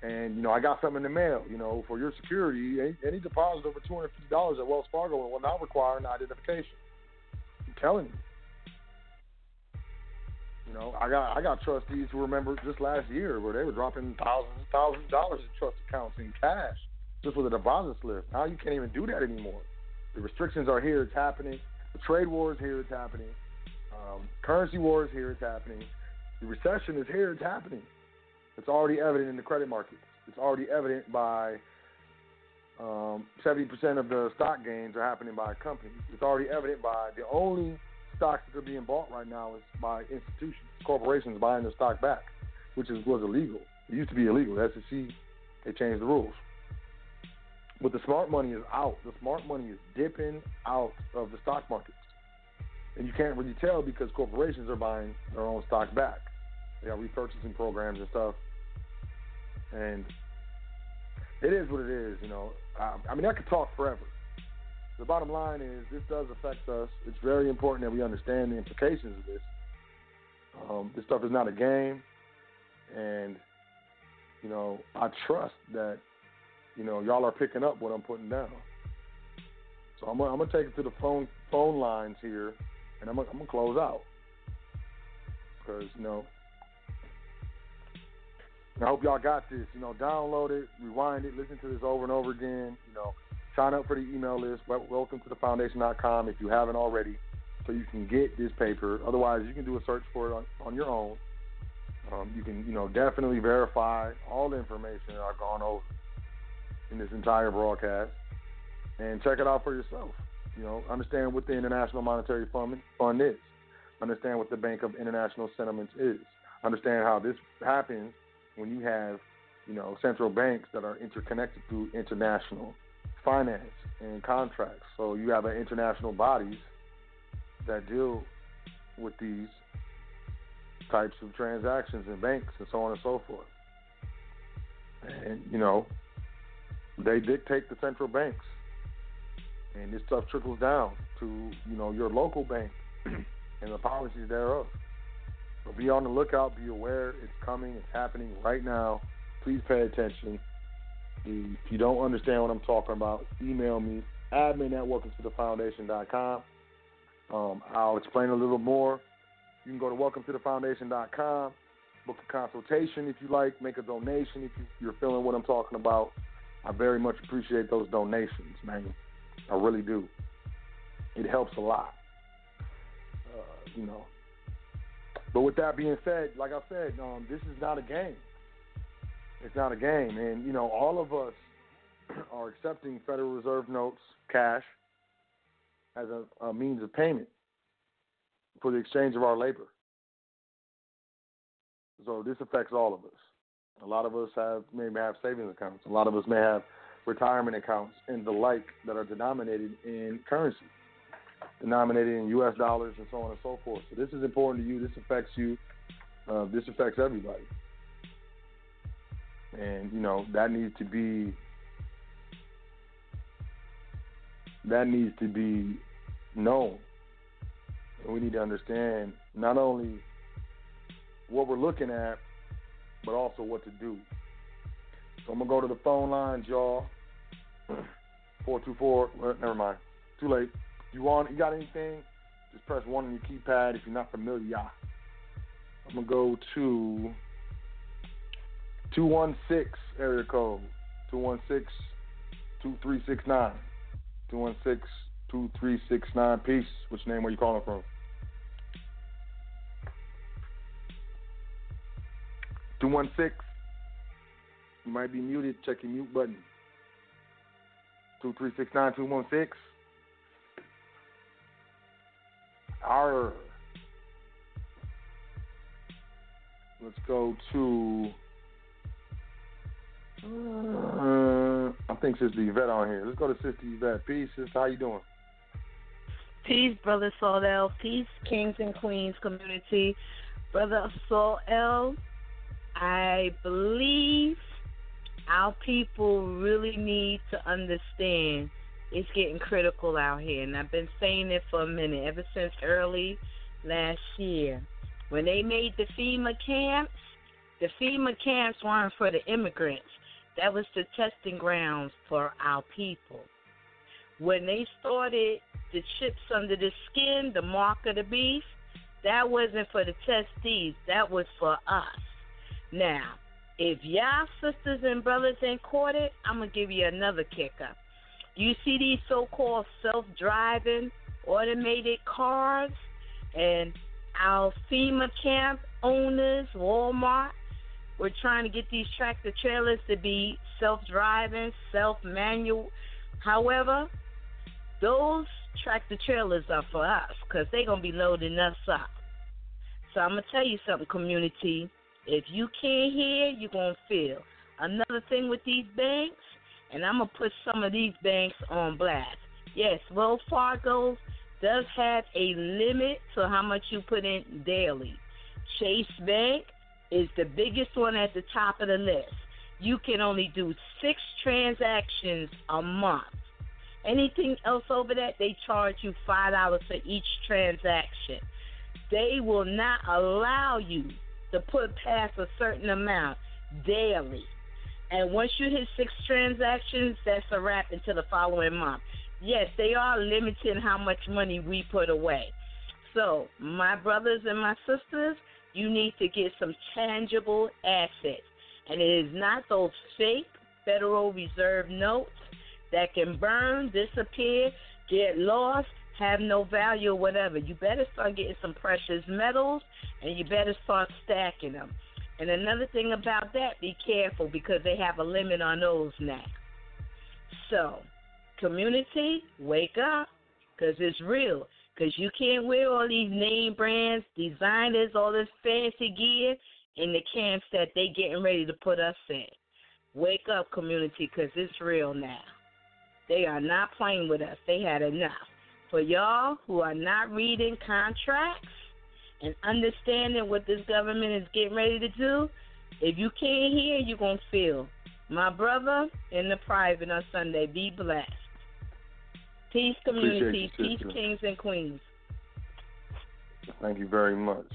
And you know, I got something in the mail. You know, for your security, any, any deposit over two hundred fifty dollars at Wells Fargo will not require an identification. I'm telling you. You know, I got I got trustees who remember just last year where they were dropping thousands and thousands of dollars in trust accounts in cash just with a deposit slip. Now you can't even do that anymore. The restrictions are here. It's happening. The trade war is here. It's happening. Um, currency war is here. It's happening. The recession is here. It's happening. It's already evident in the credit markets. It's already evident by um, 70% of the stock gains are happening by companies. It's already evident by the only stocks that are being bought right now is by institutions, corporations buying their stock back, which is was illegal. It used to be illegal. The SEC, they changed the rules. But the smart money is out. The smart money is dipping out of the stock markets. And you can't really tell because corporations are buying their own stock back. They got repurchasing programs and stuff. And it is what it is, you know. I, I mean, I could talk forever. The bottom line is this does affect us. It's very important that we understand the implications of this. Um, this stuff is not a game. And, you know, I trust that you know, y'all are picking up what I'm putting down. So I'm I'm gonna take it to the phone phone lines here, and I'm gonna, I'm gonna close out because you know. I hope y'all got this. You know, download it, rewind it, listen to this over and over again. You know, sign up for the email list. Welcome to the foundation.com if you haven't already, so you can get this paper. Otherwise, you can do a search for it on, on your own. Um, you can, you know, definitely verify all the information that I've gone over in this entire broadcast and check it out for yourself. You know, understand what the International Monetary Fund, Fund is. Understand what the Bank of International Settlements is. Understand how this happens when you have, you know, central banks that are interconnected through international finance and contracts. So you have international bodies that deal with these types of transactions and banks and so on and so forth. And, you know, they dictate the central banks, and this stuff trickles down to you know your local bank [clears throat] and the policies thereof. So be on the lookout. Be aware. It's coming. It's happening right now. Please pay attention. If you don't understand what I'm talking about, email me admin at welcometothefoundation.com. Um, I'll explain a little more. You can go to welcometothefoundation.com, book a consultation if you like, make a donation if you, are feeling what I'm talking about. I very much appreciate those donations, man. I really do. It helps a lot. Uh, you know. But with that being said, like I said, um, this is not a game. It's not a game, and you know, all of us [clears throat] are accepting Federal Reserve notes, cash, as a, a means of payment for the exchange of our labor. So this affects all of us. A lot of us have maybe have savings accounts. A lot of us may have retirement accounts and the like that are denominated in currency, denominated in U.S. dollars and so on and so forth. So this is important to you. This affects you. Uh, this affects everybody, and you know that needs to be that needs to be known. And we need to understand not only what we're looking at, but also what to do. So I'm gonna go to the phone lines, y'all. [clears throat] Four two four. Never mind. Too late. You want? You got anything? Just press one on your keypad if you're not familiar. I'm gonna go to two one six area code. Two one six two three six nine. Two one six two three six nine. Peace. Which name are you calling from? 216. You might be muted. Check your mute button. 2369216. Our let's go to. Uh, I think Sister Yvette on here. Let's go to Sister Yvette. Peace, Sister. How you doing? Peace, Brother Sot El. Peace, Kings and Queens community. Brother Sot El. I believe our people really need to understand it's getting critical out here. And I've been saying it for a minute, ever since early last year. When they made the FEMA camps, the FEMA camps weren't for the immigrants. That was the testing grounds for our people. When they started the chips under the skin, the mark of the beast, that wasn't for the testees. That was for us. Now, if y'all sisters and brothers ain't caught it, I'm going to give you another kicker. You see these so called self driving automated cars and our FEMA camp owners, Walmart, we're trying to get these tractor trailers to be self driving, self manual. However, those tractor trailers are for us because they're going to be loading us up. So I'm going to tell you something, community. If you can't hear, you're going to feel. Another thing with these banks, and I'm to put some of these banks on blast. Yes, Wells Fargo does have a limit to how much you put in daily. Chase Bank is the biggest one at the top of the list. You can only do six transactions a month. Anything else over that, they charge you $5 for each transaction. They will not allow you to put past a certain amount daily. And once you hit six transactions, that's a wrap until the following month. Yes, they are limiting how much money we put away. So, my brothers and my sisters, you need to get some tangible assets. And it is not those fake Federal Reserve notes that can burn, disappear, get lost, have no value or whatever. You better start getting some precious metals and you better start stacking them. And another thing about that, be careful because they have a limit on those now. So, community, wake up because it's real. Because you can't wear all these name brands, designers, all this fancy gear in the camps that they getting ready to put us in. Wake up, community, because it's real now. They are not playing with us. They had enough. For y'all who are not reading contracts and understanding what this government is getting ready to do, if you can't hear, you're going to feel. My brother in the private on Sunday, be blessed. Peace, community. you, Peace, kings and queens. Thank you very much.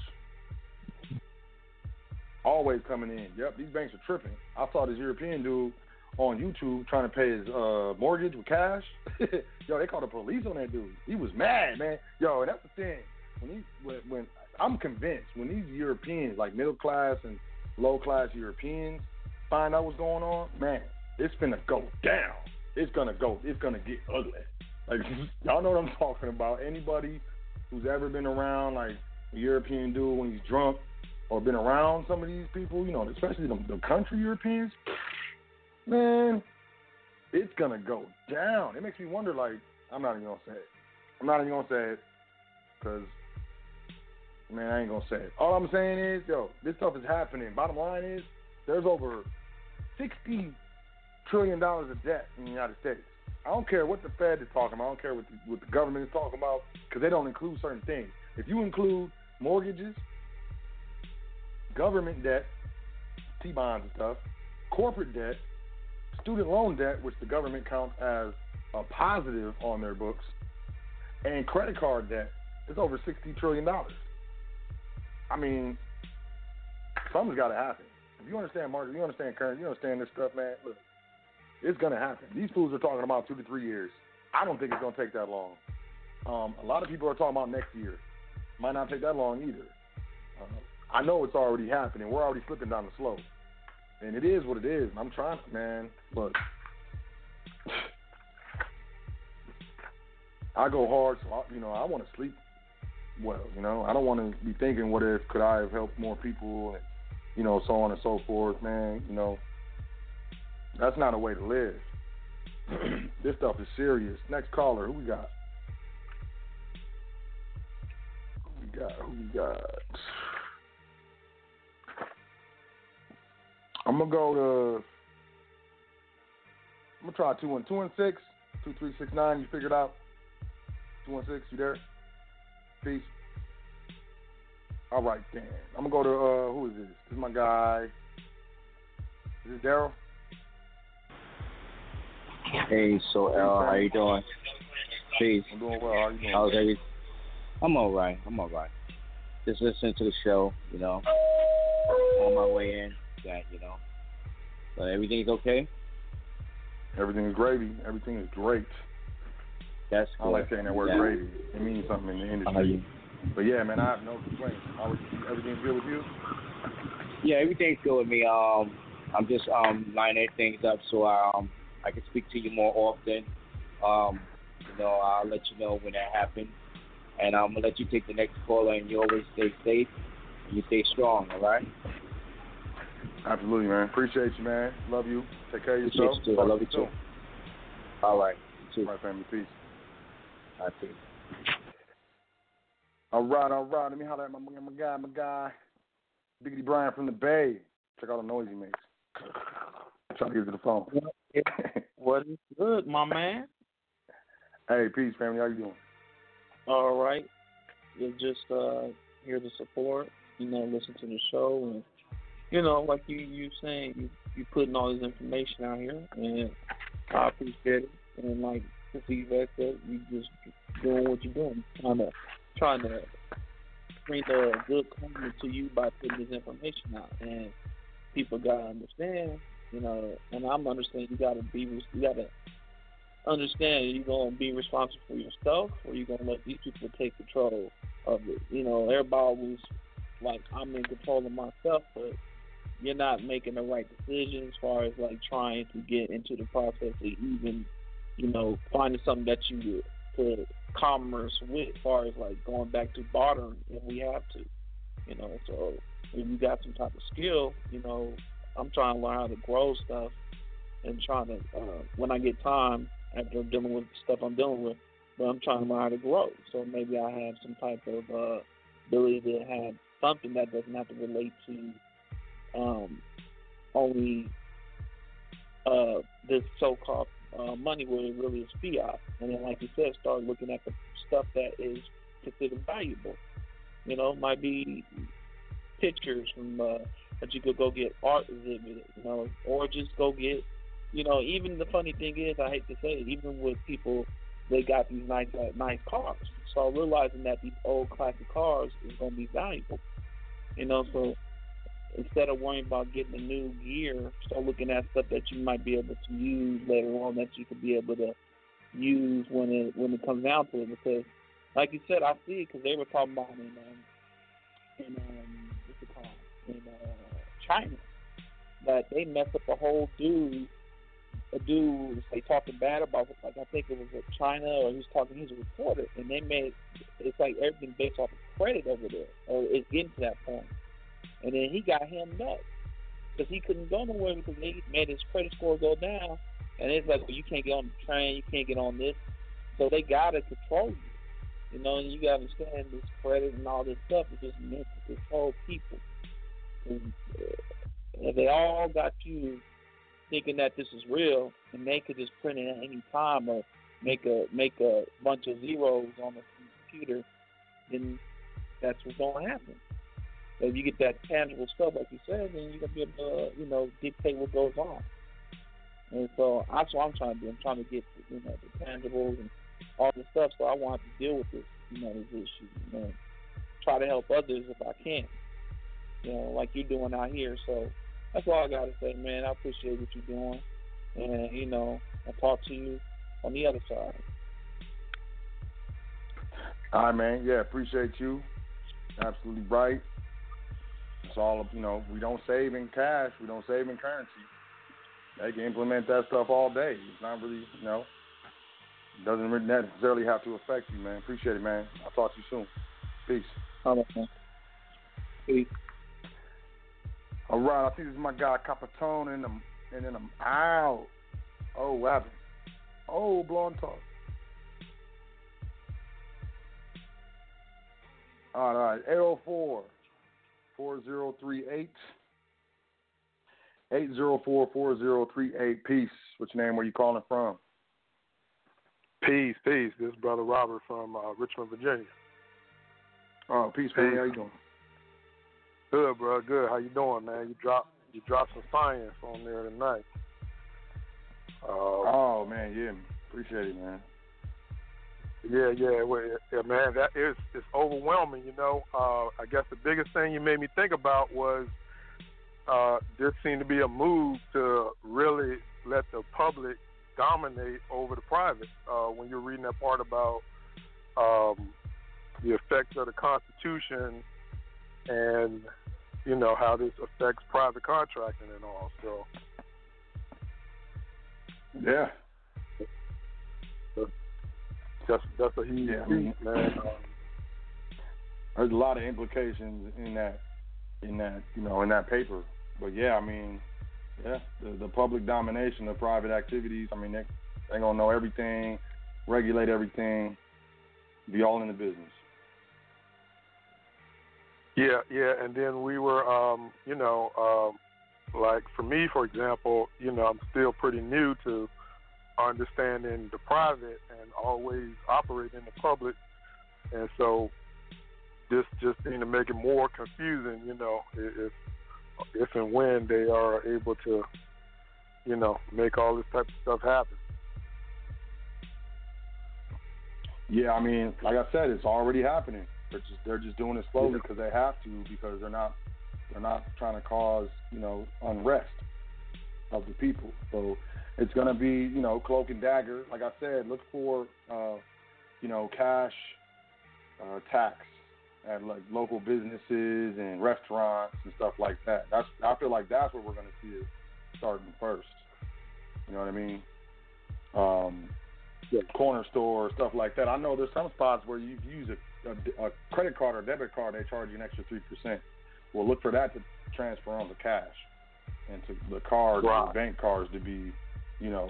Always coming in. Yep, these banks are tripping. I saw this European dude on YouTube trying to pay his uh, mortgage with cash. [laughs] Yo, they called the police on that dude. He was mad, man. Yo, and that's the thing. When he, when, when I'm convinced when these Europeans, like middle class and low class Europeans, find out what's going on, man, it's gonna go down. It's gonna go. It's gonna get ugly. Like [laughs] y'all know what I'm talking about. Anybody who's ever been around like a European dude when he's drunk or been around some of these people, you know, especially the, the country Europeans, man, it's gonna go down. It makes me wonder. Like, I'm not even gonna say it. I'm not even gonna say it because, man, I ain't gonna say it. All I'm saying is, yo, this stuff is happening. Bottom line is, there's over sixty trillion dollars of debt in the United States. I don't care what the Fed is talking about. I don't care what the, what the government is talking about because they don't include certain things. If you include mortgages, government debt, T-bonds and stuff, corporate debt, student loan debt, which the government counts as a positive on their books, and credit card debt, it's over sixty trillion dollars. I mean, something's got to happen. If you understand market, you understand currency, you understand this stuff, man. Look, it's gonna happen. These fools are talking about two to three years. I don't think it's gonna take that long. Um, a lot of people are talking about next year. Might not take that long either. Uh, I know it's already happening. We're already slipping down the slope, and it is what it is. I'm trying, man. Look, [sighs] I go hard, so I, you know I want to sleep well. You know, I don't want to be thinking, what if could I have helped more people, and you know, so on and so forth, man. You know, that's not a way to live. [clears throat] this stuff is serious. Next caller, who we got? Who we got? Who we got? I'm gonna go to. I'm gonna try two one two one six two three six nine. You figured out. Two one six. You there? Peace. All right then. I'm gonna go to uh, who is this? This is my guy. Is this Daryl? Hey, Sot El, how you doing? Peace. I'm doing well. How you doing? How's every? I'm all right. I'm all right. Just listening to the show, you know. On my way in, that you know. But everything's okay. Everything is gravy. Everything is great. That's cool. I like saying that word Yeah. gravy. It means something in the industry. But yeah, man, I have no complaints. Was, everything's good with you? Yeah, everything's good with me. Um, I'm just um lining things up so I um I can speak to you more often. Um, you know, I'll let you know when that happens, and I'm gonna let you take the next caller, and you always stay safe and you stay strong. All right. Absolutely, man. Appreciate you, man. Love you. Take care of yourself. you. I love you too. All right. You too. All right, family. Peace. Right, peace. All right, all right. Let me holler at my, my guy, my guy, Biggity Brian from the Bay. Check out the noise he makes. Trying to get to the phone. What is good, my man? hey, peace, family. How you doing? All right. You're just uh here to support, you know, listen to the show and you know, like you you saying, you you putting all this information out here and I appreciate it. And like the Yvette said, you just doing what you're doing, trying to trying to bring a good comment to you by putting this information out. And people gotta understand, you know, and I'm understanding you gotta be you gotta understand you're gonna be responsible for yourself or you're gonna let these people take control of it. You know, everybody always like I'm in control of myself but you're not making the right decision as far as like trying to get into the process of even, you know, finding something that you could commerce with as far as like going back to bartering if we have to. You know, so if you got some type of skill, you know, I'm trying to learn how to grow stuff and trying to uh, when I get time after dealing with stuff I'm dealing with, but I'm trying to learn how to grow. So maybe I have some type of uh, ability to have something that doesn't have to relate to um, only uh, this so-called uh, money where it really is fiat. And then, like you said, start looking at the stuff that is considered valuable. You know, might be pictures from uh, that you could go get art exhibited, you know, or just go get, you know, even the funny thing is, I hate to say it, even with people, they got these nice, uh, nice cars. So realizing that these old classic cars is going to be valuable, you know, so instead of worrying about getting a new gear, start looking at stuff that you might be able to use later on that you could be able to use when it when it comes down to it. Because, like you said, I see because they were talking about in um, in um, what's it called in uh, China that they messed up a whole dude. A dude like talking bad about it, like I think it was in China or he was talking. He's a reporter, and they made it's like everything based off of credit over there, or it's getting to that point. And then he got him nuts because he couldn't go nowhere because they made his credit score go down. And it's like, well, you can't get on the train, you can't get on this. So they got to control you. You know, and you got to understand this credit and all this stuff is just meant to control people. And, uh, they all got you thinking that this is real, and they could just print it at any time or make a make a bunch of zeros on the computer. Then that's what's to happen. If you get that tangible stuff, like you said, then you're gonna be able to, uh, you know, dictate what goes on. And so that's what I'm trying to do. I'm trying to get, you know, the tangibles and all this stuff. So I want to deal with this, you know, this issue. You know, try to help others if I can. You know, like you're doing out here. So that's all I gotta say, man. I appreciate what you're doing, and you know, I'll talk to you on the other side. All right, man. Yeah, appreciate you. Absolutely right. It's all you know. We don't save in cash. We don't save in currency. They can implement that stuff all day. It's not really, you know, doesn't necessarily have to affect you, man. Appreciate it, man. I'll talk to you soon. Peace. All right, man. Peace. All right, I think this is my guy Capitone, and I'm and then I'm out. Oh, what happened? Oh, Blog Talk. All right, 804 4038. Eight zero four four zero three eight. Peace. What's your name? Where you calling from? Peace, peace. This is brother Robert from uh, Richmond, Virginia. Oh, peace, man. How you doing? Good, bro. Good. How you doing, man? You dropped you dropped some science on there tonight. Uh, oh man, yeah. Appreciate it, man. Yeah, yeah, well, yeah, man. That is it's overwhelming. You know, uh, I guess the biggest thing you made me think about was uh, there seemed to be a move to really let the public dominate over the private. Uh, when you're reading that part about um, the effects of the Constitution and you know how this affects private contracting and all. So yeah, that's that's a huge yeah, mean, man. There's a lot of implications in that, in that, you know, in that paper. But yeah, I mean, yeah, the, the public domination of private activities. I mean, they they gonna know everything, regulate everything, be all in the business. Yeah, yeah, and then we were, um, you know, um, like for me, for example, you know, I'm still pretty new to understanding the private and always operating in the public, and so this just seemed to make it more confusing, you know, if if and when they are able to, you know, make all this type of stuff happen. Yeah, I mean, like I said, it's already happening. They're just they're just doing it slowly because they have to because they're not they're not trying to cause you know unrest of the people. So it's going to be you know cloak and dagger. Like I said, look for uh, you know cash uh, tax at like local businesses and restaurants and stuff like that. That's I feel like that's where we're going to see it starting first. You know what I mean? Um, yeah, corner store stuff like that. I know there's some spots where you use a, a, a credit card or debit card, they charge you an extra three percent. Well, look for that to transfer on to cash and to the cards, right. the bank cards to be, you know,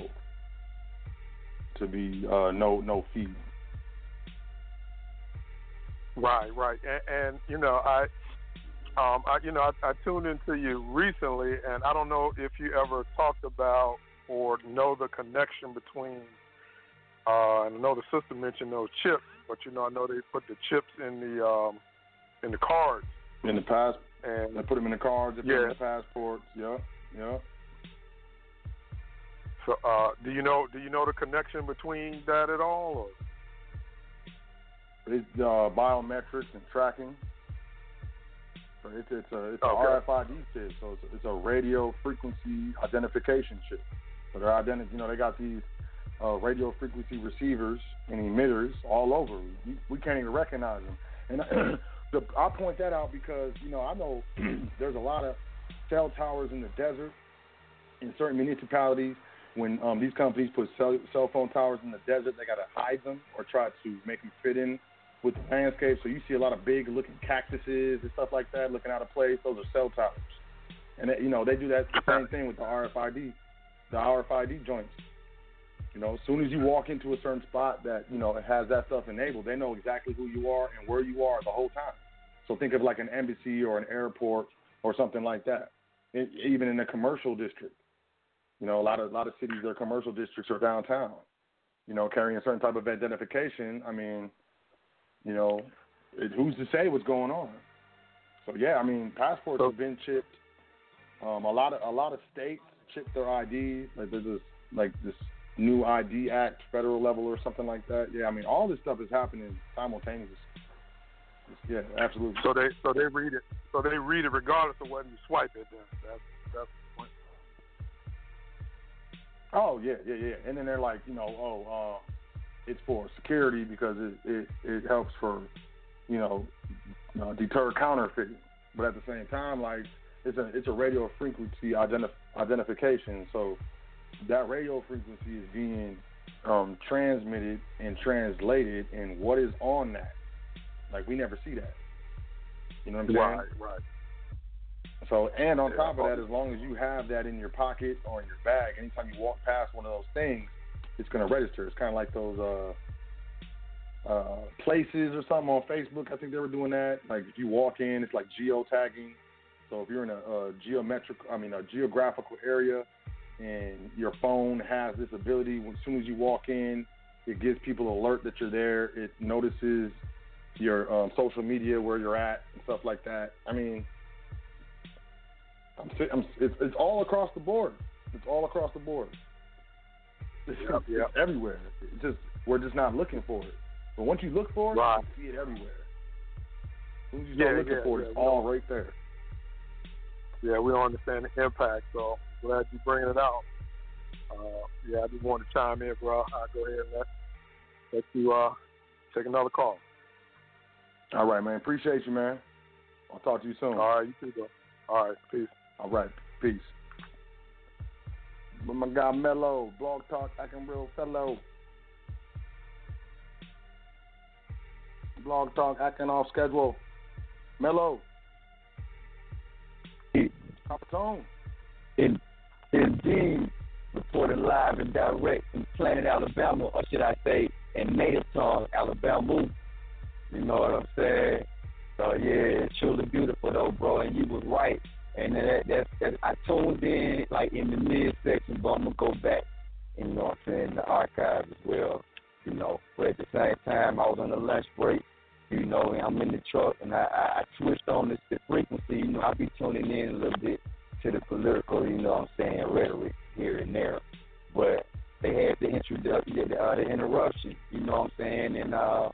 to be uh, no no fee. Right, right, and, and you know I. Um, I, you know, I, I tuned into you recently, and I don't know if you ever talked about or know the connection between uh, and I know the sister mentioned those chips, but you know I know they put the chips in the um, in the cards. In the pass, and they put them in the cards. Yeah. in the passports. Yeah, yeah. So, uh, do you know do you know the connection between that at all? Or? It's uh, biometrics and tracking. So it's it's a it's okay. a RFID chip. So it's a, it's a radio frequency identification chip. So they're identity. You know they got these uh, radio frequency receivers and emitters all over. We, we can't even recognize them. And [clears throat] the, I point that out because you know I know [clears throat] there's a lot of cell towers in the desert in certain municipalities. When um, these companies put cell, cell phone towers in the desert, they got to hide them or try to make them fit in with the landscape. So you see a lot of big looking cactuses and stuff like that looking out of place. Those are cell towers. And you know they do that the same thing with the RFID, the RFID joints. You know, as soon as you walk into a certain spot that, you know, has that stuff enabled, they know exactly who you are and where you are the whole time. So think of like an embassy or an airport or something like that. It, even in a commercial district. You know, a lot of a lot of cities, their commercial districts are downtown. You know, carrying a certain type of identification. I mean, you know, it, who's to say what's going on? So yeah, I mean, passports have been chipped. Um, a lot of a lot of states chip their IDs. Like there's this like this new ID Act, federal level or something like that. Yeah, I mean, all this stuff is happening simultaneously. Yeah, absolutely. So they so they read it so they read it regardless of whether you swipe it. Then that's that's. Oh yeah, yeah, yeah. And then they're like, you know, oh, uh, it's for security because it it, it helps for, you know, uh, deter counterfeiting. But at the same time, like it's a it's a radio frequency identif- identification. So that radio frequency is being um, transmitted and translated, and what is on that? Like we never see that. You know what I'm saying? Right, right. So, and on top of that, as long as you have that in your pocket or in your bag, anytime you walk past one of those things, it's going to register. It's kind of like those uh, uh, places or something on Facebook. I think they were doing that. Like if you walk in, it's like geotagging. So So if you're in a, a geometric, I mean a geographical area, and your phone has this ability, as soon as you walk in, it gives people alert that you're there. It notices your um, social media where you're at and stuff like that. I mean, I'm, I'm it's, it's all across the board. It's all across the board. It's, Yep, it's [laughs] yep. everywhere. It's just we're just not looking for it. But once you look for it, Right. you see it everywhere. As as you Yeah, looking yeah, for it, yeah, it's all right there. Yeah, we don't understand the impact, so glad you bringing it out. Uh, yeah, I just wanted to chime in, bro. I'll go ahead and let, let you uh, take another call. All right, man. Appreciate you, man. I'll talk to you soon. All right, you too, bro. All right, peace. All right, peace. With my guy Mello, Blog Talk, acting real fellow. Blog Talk, acting off schedule. Mello. Capitone. In, indeed, reported live and direct from Planet Alabama, or should I say, in native tongue, Alabama. You know what I'm saying? So yeah, it's truly beautiful though, bro. And you was right. And that, that, that I tuned in like in the mid section, but I'm gonna go back. You know what I'm saying? The archives as well. You know, but at the same time, I was on the lunch break. You know, and I'm in the truck, and I, I, I switched on this the frequency. You know, I be tuning in a little bit to the political. You know, what I'm saying rhetoric here and there, but they had the introduction, the, uh, the interruption. You know what I'm saying? And uh,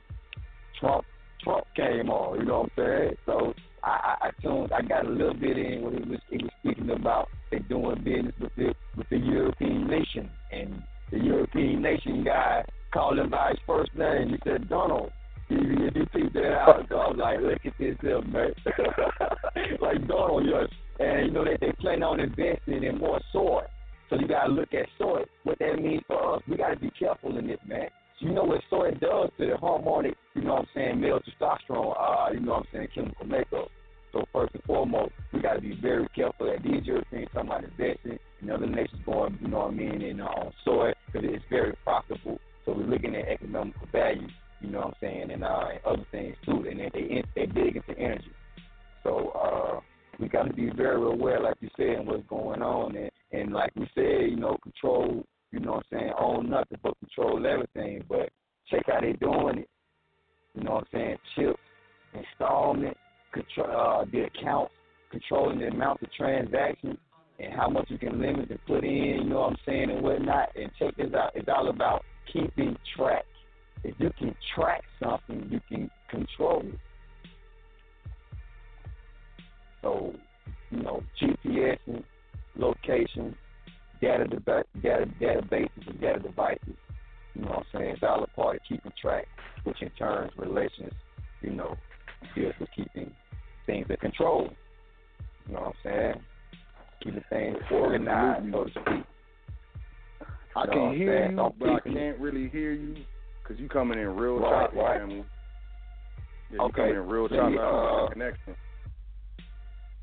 Trump, Trump came on. You know what I'm saying? So I, I, I tuned. I got a little bit in when he was he was speaking about they doing business with the with the European nation, and the European nation guy called him by his first name. He said Donald. You, you peep that out. I was like, look at this here, man. [laughs] like Donald, yes. And you know they they plan on investing in more soy. So you gotta look at soy. What that means for us, we gotta be careful in this, man. You know what soy does to the harmonic, you know what I'm saying, male testosterone, uh, you know what I'm saying, chemical makeup. So first and foremost, we gotta be very careful that these Europeans about investing and other nations going, you know what I mean, in uh, soy because it's very profitable. So we're looking at economical value, you know what I'm saying, and, uh, and other things too. And they they they big into energy. So uh, we got to be very aware, like you said, and what's going on. And, and like we said, you know, control, you know what I'm saying, own nothing but control everything. But check how they doing it. You know what I'm saying? Chips, installment, control uh, the accounts, controlling the amount of transactions and how much you can limit and put in, you know what I'm saying, and whatnot. And check this out. It's all about keeping track. If you can track something, you can control it. So, you know, GPS and location, data, data databases and data devices. You know what I'm saying? It's all a part of keeping track, which in turn relations, you know, deals with keeping things in control. You know what I'm saying? Keeping things organized, so to speak. I You know can hear you, Don't but I can't really hear you because you coming in real Right, choppy, right. family. Yeah, you Okay. coming in real choppy. Uh, connection.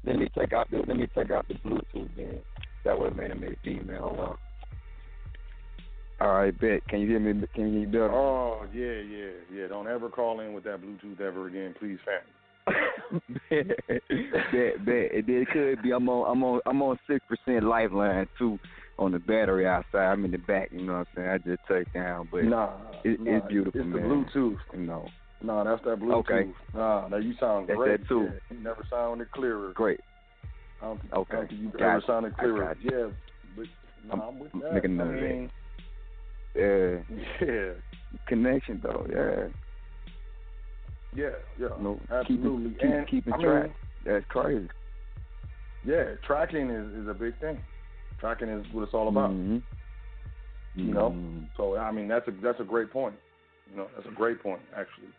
Let me take out the let me take out the Bluetooth then. That would have made it make female. All right, bet. Can you hear me? Can you hear me better? Oh yeah, yeah, yeah. Don't ever call in with that Bluetooth ever again, please, family. [laughs] bet, bet. It, it could be. I'm on. I'm on. I'm on six percent lifeline too on the battery outside. I'm in the back. You know what I'm saying? I just touched down, but Nah, it, nah, it's beautiful, it's the man. Bluetooth. You know, No, that's that Bluetooth. Okay. Nah, now you sound That's great. that too. Yeah, you never sounded clearer. great. I don't, think- Okay. I don't think you Got ever you. sounded clearer. Yeah, but nah, I'm, with I'm that. making I note that. mean, Yeah, [laughs] yeah, connection though. Yeah, yeah, yeah. no, absolutely. keep, keep, and keeping I mean, track. That's crazy. Yeah, tracking is, is a big thing. Tracking is what it's all about. Mhm. You know. Mhm. So I mean, that's a that's a great point. You know, that's a great point actually.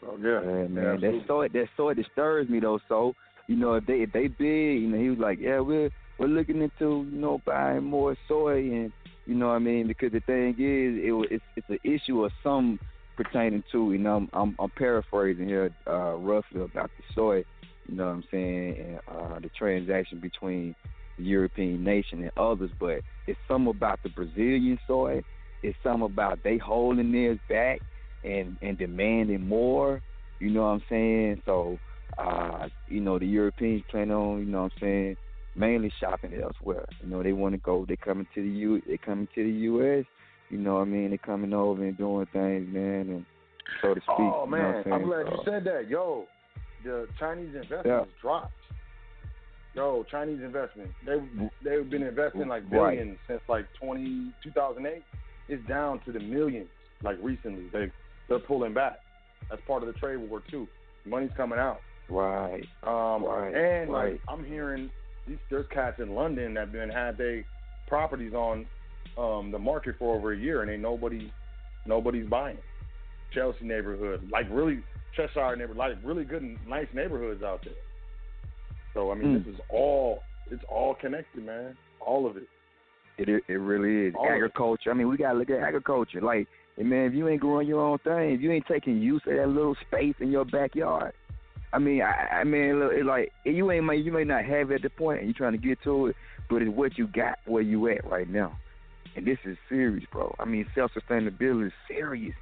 So yeah, Yeah, yeah, man. that absolutely. soy that soy disturbs me though. So you know, if they if they big, you know, he was like, yeah, we're we're looking into you know buying more soy, and you know what I mean because the thing is, it it's it's an issue of some pertaining to you know I'm I'm, I'm paraphrasing here uh, roughly about the soy, you know what I'm saying, and uh, the transaction between the European nation and others, but it's some about the Brazilian soy. It's some about they holding theirs back and and demanding more. You know what I'm saying? So Uh, you know, the Europeans plan on, you know what I'm saying, mainly shopping elsewhere. You know, they want to go. They coming to the U. They coming to the U.S. You know what I mean? They coming over and doing things, man, and so to speak. Oh you know man, I'm. I'm glad So- you said that. Yo, the Chinese investments Yeah. dropped. Yo, Chinese investment. They they've been investing like Right. billions since like 20, 2008. It's down to the millions like recently. They they're pulling back. That's part of the trade war too. Money's coming out. Right. Um, Right, and right. like I'm hearing these there's cats in London that been had they properties on um the market for over a year and ain't nobody nobody's buying. Chelsea neighborhood, like really Cheshire neighborhood, like really good and nice neighborhoods out there. So I mean, Mm. this is all it's all connected, man. All of it. It it, it really is All agriculture. I mean, we gotta look at agriculture. Like, man, if you ain't growing your own thing, if you ain't taking use of that little space in your backyard, I mean, I, I mean, look, it like you ain't you may not have it at the point, and you're trying to get to it, but it's what you got where you at right now, and this is serious, bro. I mean, self sustainability is serious.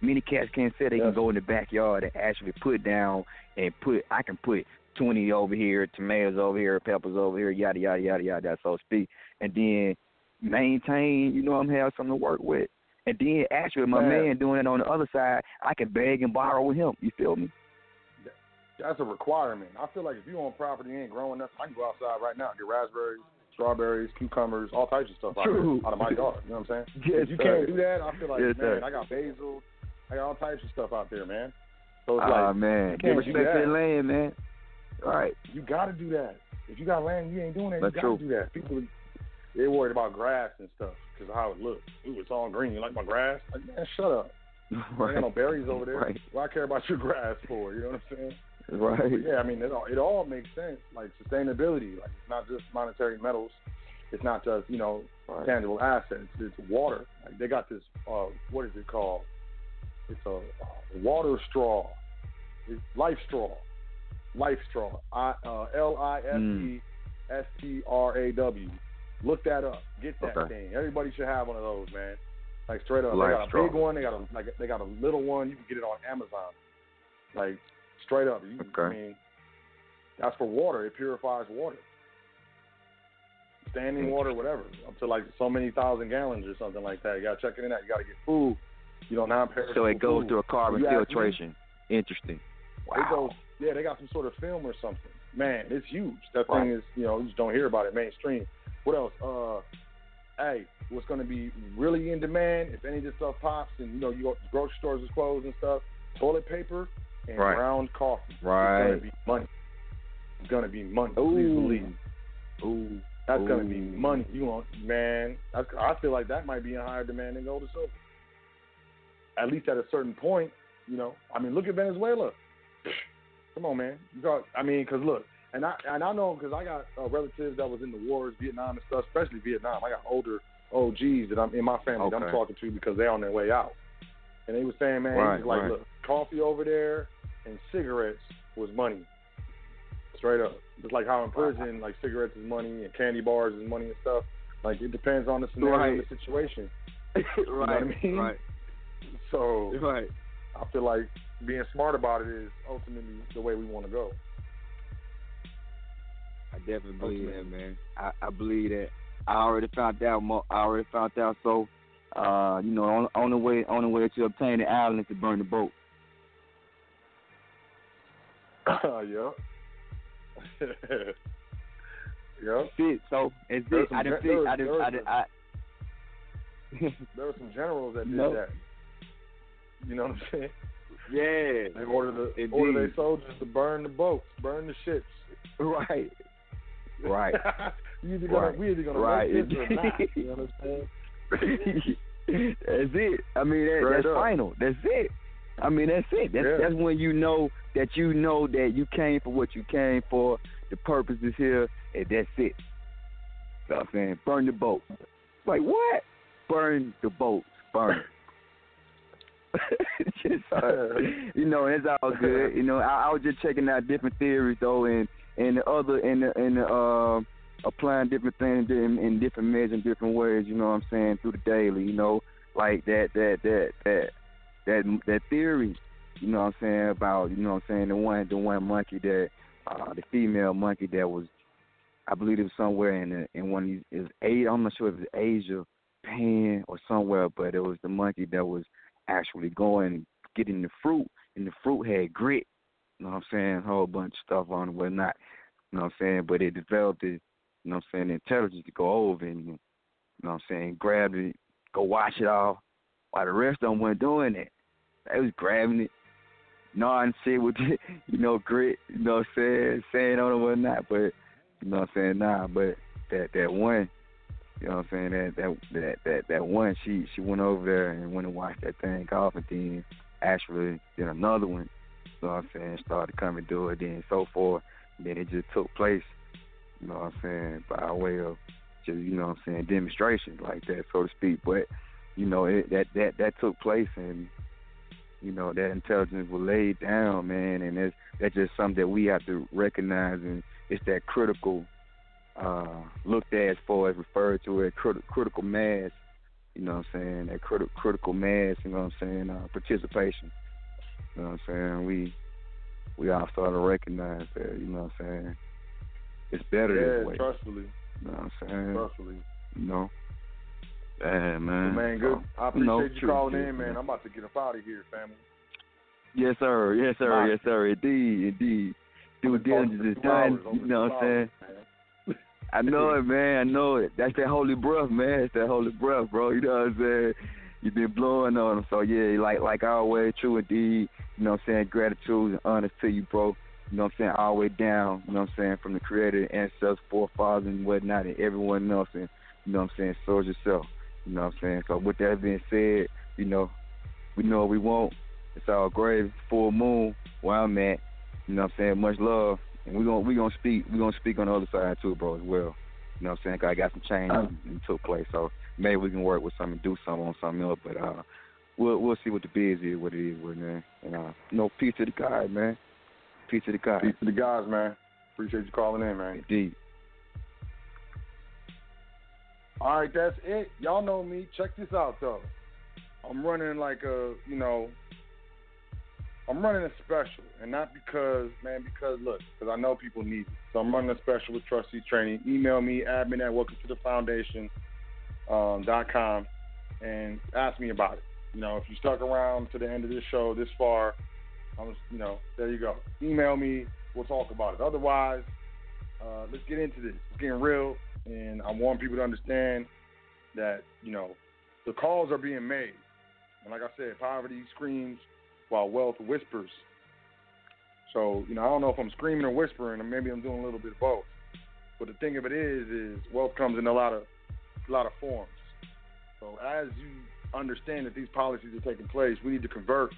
Many cats can't say they can go in the backyard and actually put down and put. I can put twenty over here, tomatoes over here, peppers over here, yada yada yada yada, so to speak, and then maintain. You know, I'm have something to work with. And then actually, my Man. man doing it on the other side, I can beg and borrow with him. You feel me? That's a requirement. I feel like if you own property and ain't growing nothing, I can go outside right now and get raspberries, strawberries, cucumbers, all types of stuff out, out of my yard. You know what I'm saying? Yes, if you sir. can't do that, I feel like Yes, man, sir. I got basil, I got all types of stuff out there, man. So it's Ah like man, you can't respect that. the land, man. All right. You got to do that. If you got land, you ain't doing that. That's you got to do that. People, they're worried about grass and stuff because of how it looks. Ooh, it's all green. You like my grass? Like, man, shut up. [laughs] There ain't no berries over there. Right. What I care about your [laughs] grass for? You know what I'm saying? [laughs] Right. But yeah, I mean, it all, it all makes sense. Like sustainability, like it's not just monetary metals. It's not just you know tangible assets. It's water. Like they got this. Uh, what is it called? It's a uh, water straw. It's LifeStraw. Life straw. I uh, L I F E S T R A W. Look that up. Get that Okay. thing. Everybody should have one of those, man. Like straight up. Life they got a straw. big one. They got a like they got a little one. You can get it on Amazon. Like straight up. You, I mean, that's for water. It purifies water. Standing water, whatever, up to like so many thousand gallons or something like that. You gotta check it in out. You gotta get food. You know, non-perishable So it goes food. through a carbon You ask me, filtration. Interesting. It goes, yeah, they got some sort of film or something. Man, it's huge. That Right. thing is, you know, you just don't hear about it mainstream. What else? Uh, hey, what's going to be really in demand if any of this stuff pops and you know you go grocery stores is closed and stuff? Toilet paper and Right. ground coffee. Right. It's going to be money. It's going to be money. Please Ooh. believe. Ooh. That's going to be money. You want, man? I, I feel like that might be in higher demand than gold or silver. At least at a certain point, you know. I mean, look at Venezuela. [sniffs] Come on, man. You got. I mean, because look, and I and I know because I got uh, relatives that was in the wars, Vietnam and stuff, especially Vietnam. I got older OGs that I'm in my family that I'm talking to because they're on their way out, and they were saying, man, Right, like, right. look, coffee over there and cigarettes was money, straight up. Just like how in prison, like cigarettes is money and candy bars is money and stuff. Like it depends on the scenario and the situation. right. [laughs] You know I mean? Right. So Right. I feel like being smart about it is ultimately the way we want to go. I definitely believe that, man. I, I believe that. I already found out. Mo- I already found out. So, uh, you know, on, on the way, on the way to obtain the island is to burn the boat. [laughs] yeah. [laughs] it. So it's it. I didn't think. I didn't. I didn't. I, [laughs] There were some generals that did No. that. You know what I'm saying? yeah. They ordered the Indeed. order their soldiers to burn the boats, burn the ships. Right. Right. you either gonna, Right. we either gonna Right. make this or not. You understand? that's it. I mean, that, that's up. final. That's it. I mean, that's it. That's Yeah. that's when you know that you know that you came for what you came for. The purpose is here, and that's it. So I'm saying, burn the boat. Like what? Burn the boats. Burn. [laughs] Just, uh, [laughs] you know, it's all good. You know, I, I was just checking out different theories though, and and the other and the and the uh, applying different things in, in different measures, in different ways. You know what I'm saying through the daily. You know, like that that that that that that theory you know what I'm saying, about you know what I'm saying, the one the one monkey that uh the female monkey that was I believe it was somewhere in the, in one of these is Asia I'm not sure if it's Asia, Japan or somewhere, but it was the monkey that was actually going getting the fruit and the fruit had grit, you know what I'm saying, a whole bunch of stuff on it, whatnot. You know what I'm saying? But it developed it, you know what I'm saying, the intelligence to go over and you know what I'm saying, grab it, go wash it off, while the rest of them weren't doing it. They was grabbing it, gnawing shit with it, [laughs] you know, grit, you know what I'm saying, saying on it whatnot, but you know what I'm saying, nah, but that that one, you know what I'm saying, that that that that, that one she she went over there and went and watched that thing off and then actually did another one, you know what I'm saying, started coming to it, then so forth. And then it just took place, you know what I'm saying, by way of just, you know what I'm saying, demonstrations like that, so to speak. But, you know, it, that, that, that took place and, you know, that intelligence was laid down, man, and that's, that's just something that we have to recognize and it's that critical, uh, looked at as far as referred to as crit- critical mass, you know what I'm saying, that crit- critical mass, you know what I'm saying, uh, participation. You know what I'm saying? We we all start to recognize that, you know what I'm saying? It's better yeah, this way. trustfully. You know what I'm saying? Trustfully. You know? Yeah, man. man, good. I appreciate know, you calling in, man. I'm about to get up out of here, family. Yes, sir. Yes, sir. Yes, sir. Indeed, indeed. Due diligence is done. You know what I'm saying? I know [laughs] it, man. I know it. That's that holy breath, man. It's that holy breath, bro. You know what I'm saying? You've been blowing on them. So, yeah, like like always, true indeed. You know what I'm saying? Gratitude and honor to you, bro. You know what I'm saying? All the way down, you know what I'm saying? From the creator, ancestors, forefathers, and whatnot, and everyone else. And, you know what I'm saying? So is yourself. You know what I'm saying? So, with that being said, you know, we know what we want. It's all grave, full moon, where I'm at. You know what I'm saying? Much love. And we're gonna we gonna speak we gonna speak on the other side too, bro, as well. You know what I'm saying? 'Cause I got some change that took place. So maybe we can work with something, do something on something else. But uh we'll we'll see what the biz is, what it is, what man. And uh you know, peace to the guy, man. Peace to the guy. Peace to the guys, man. Appreciate you calling in, man. Indeed. All right, that's it. Y'all know me. Check this out though. I'm running like a, you know, I'm running a special, and not because, man, because look, because I know people need it. So I'm running a special with trustee training. Email me admin at welcome to the foundation um, dot com and ask me about it. You know, if you stuck around to the end of this show this far, I'm, you know, there you go. Email me. We'll talk about it. Otherwise, uh, let's get into this. It's getting real, and I want people to understand that you know the calls are being made. And like I said, poverty screams while wealth whispers. So you know, I don't know if I'm screaming or whispering, or maybe I'm doing a little bit of both. But the thing of it is, is wealth comes in a lot of a lot of forms. So as you understand that these policies are taking place, we need to convert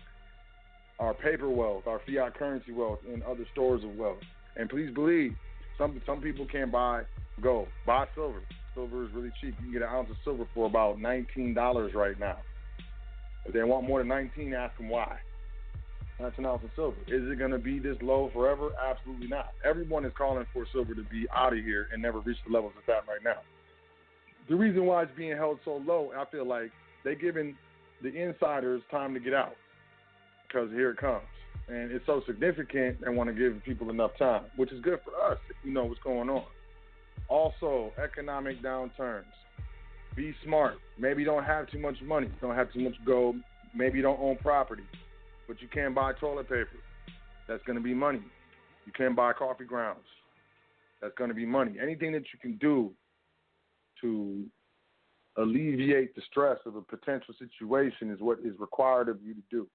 our paper wealth, our fiat currency wealth, and other stores of wealth. And please believe, some some people can't buy gold. Buy silver. Silver is really cheap. You can get an ounce of silver for about nineteen dollars right now. If they want more than nineteen, ask them why. That's an ounce of silver. Is it going to be this low forever? Absolutely not. Everyone is calling for silver to be out of here and never reach the levels it's at right now. The reason why it's being held so low, I feel like they're giving the insiders time to get out because here it comes. And it's so significant, they want to give people enough time, which is good for us if we know what's going on. Also, economic downturns. Be smart. Maybe you don't have too much money, don't have too much gold, maybe you don't own property, but you can't buy toilet paper. That's going to be money. You can't buy coffee grounds. That's going to be money. Anything that you can do to alleviate the stress of a potential situation is what is required of you to do.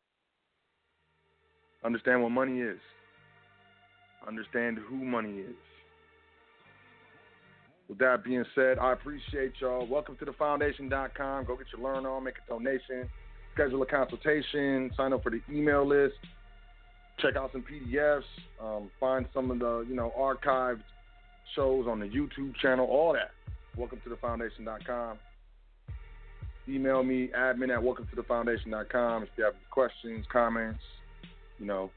Understand what money is. Understand who money is. With that being said, I appreciate y'all. Welcome to the foundation.com. Go get your learn on, make a donation, schedule a consultation, sign up for the email list, check out some PDFs, um, find some of the, you know, archived shows on the YouTube channel, all that. Welcome to the foundation.com. Email me, admin at welcome to the foundation.com if you have any questions, comments, you know,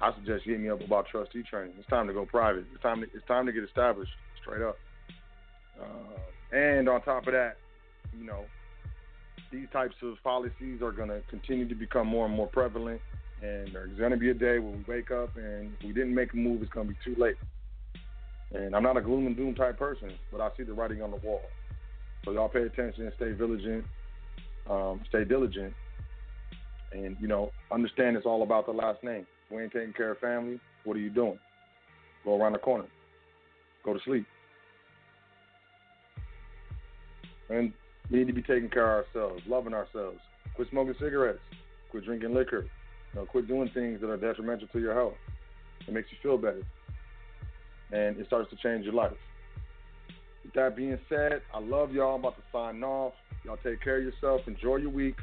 I suggest you hit me up about trustee training. It's time to go private. It's time to it's time to get established straight up. Uh, and on top of that, you know, these types of policies are going to continue to become more and more prevalent, And there's going to be a day when we wake up and we didn't make a move, it's going to be too late. And I'm not a gloom and doom type person, but I see the writing on the wall. So y'all pay attention, stay vigilant, um, stay diligent, and you know understand it's all about the last name. If we ain't taking care of family, what are you doing? Go around the corner, go to sleep, and we need to be taking care of ourselves, loving ourselves. Quit smoking cigarettes, quit drinking liquor, you know, quit doing things that are detrimental to your health. It makes you feel better, and it starts to change your life. With that being said, I love y'all. I'm about to sign off. Y'all take care of yourself. Enjoy your week.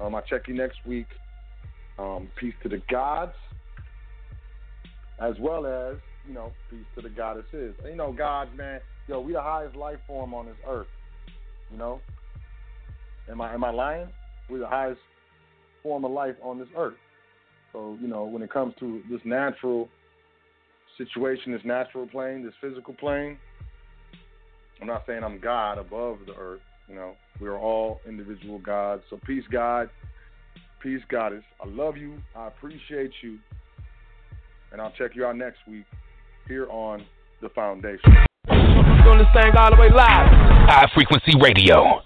Um, I'll check you next week. Um, peace to the gods, as well as, you know, peace to the goddesses. You know, gods, man, yo, we the highest life form on this earth. You know? Am I am I lying? We're the highest form of life on this earth. So, you know, when it comes to this natural situation, this natural plane, this physical plane, I'm not saying I'm God above the earth. You know, we are all individual gods. So peace, God. Peace, Goddess. I love you. I appreciate you. And I'll check you out next week here on The Foundation. High Frequency Radio.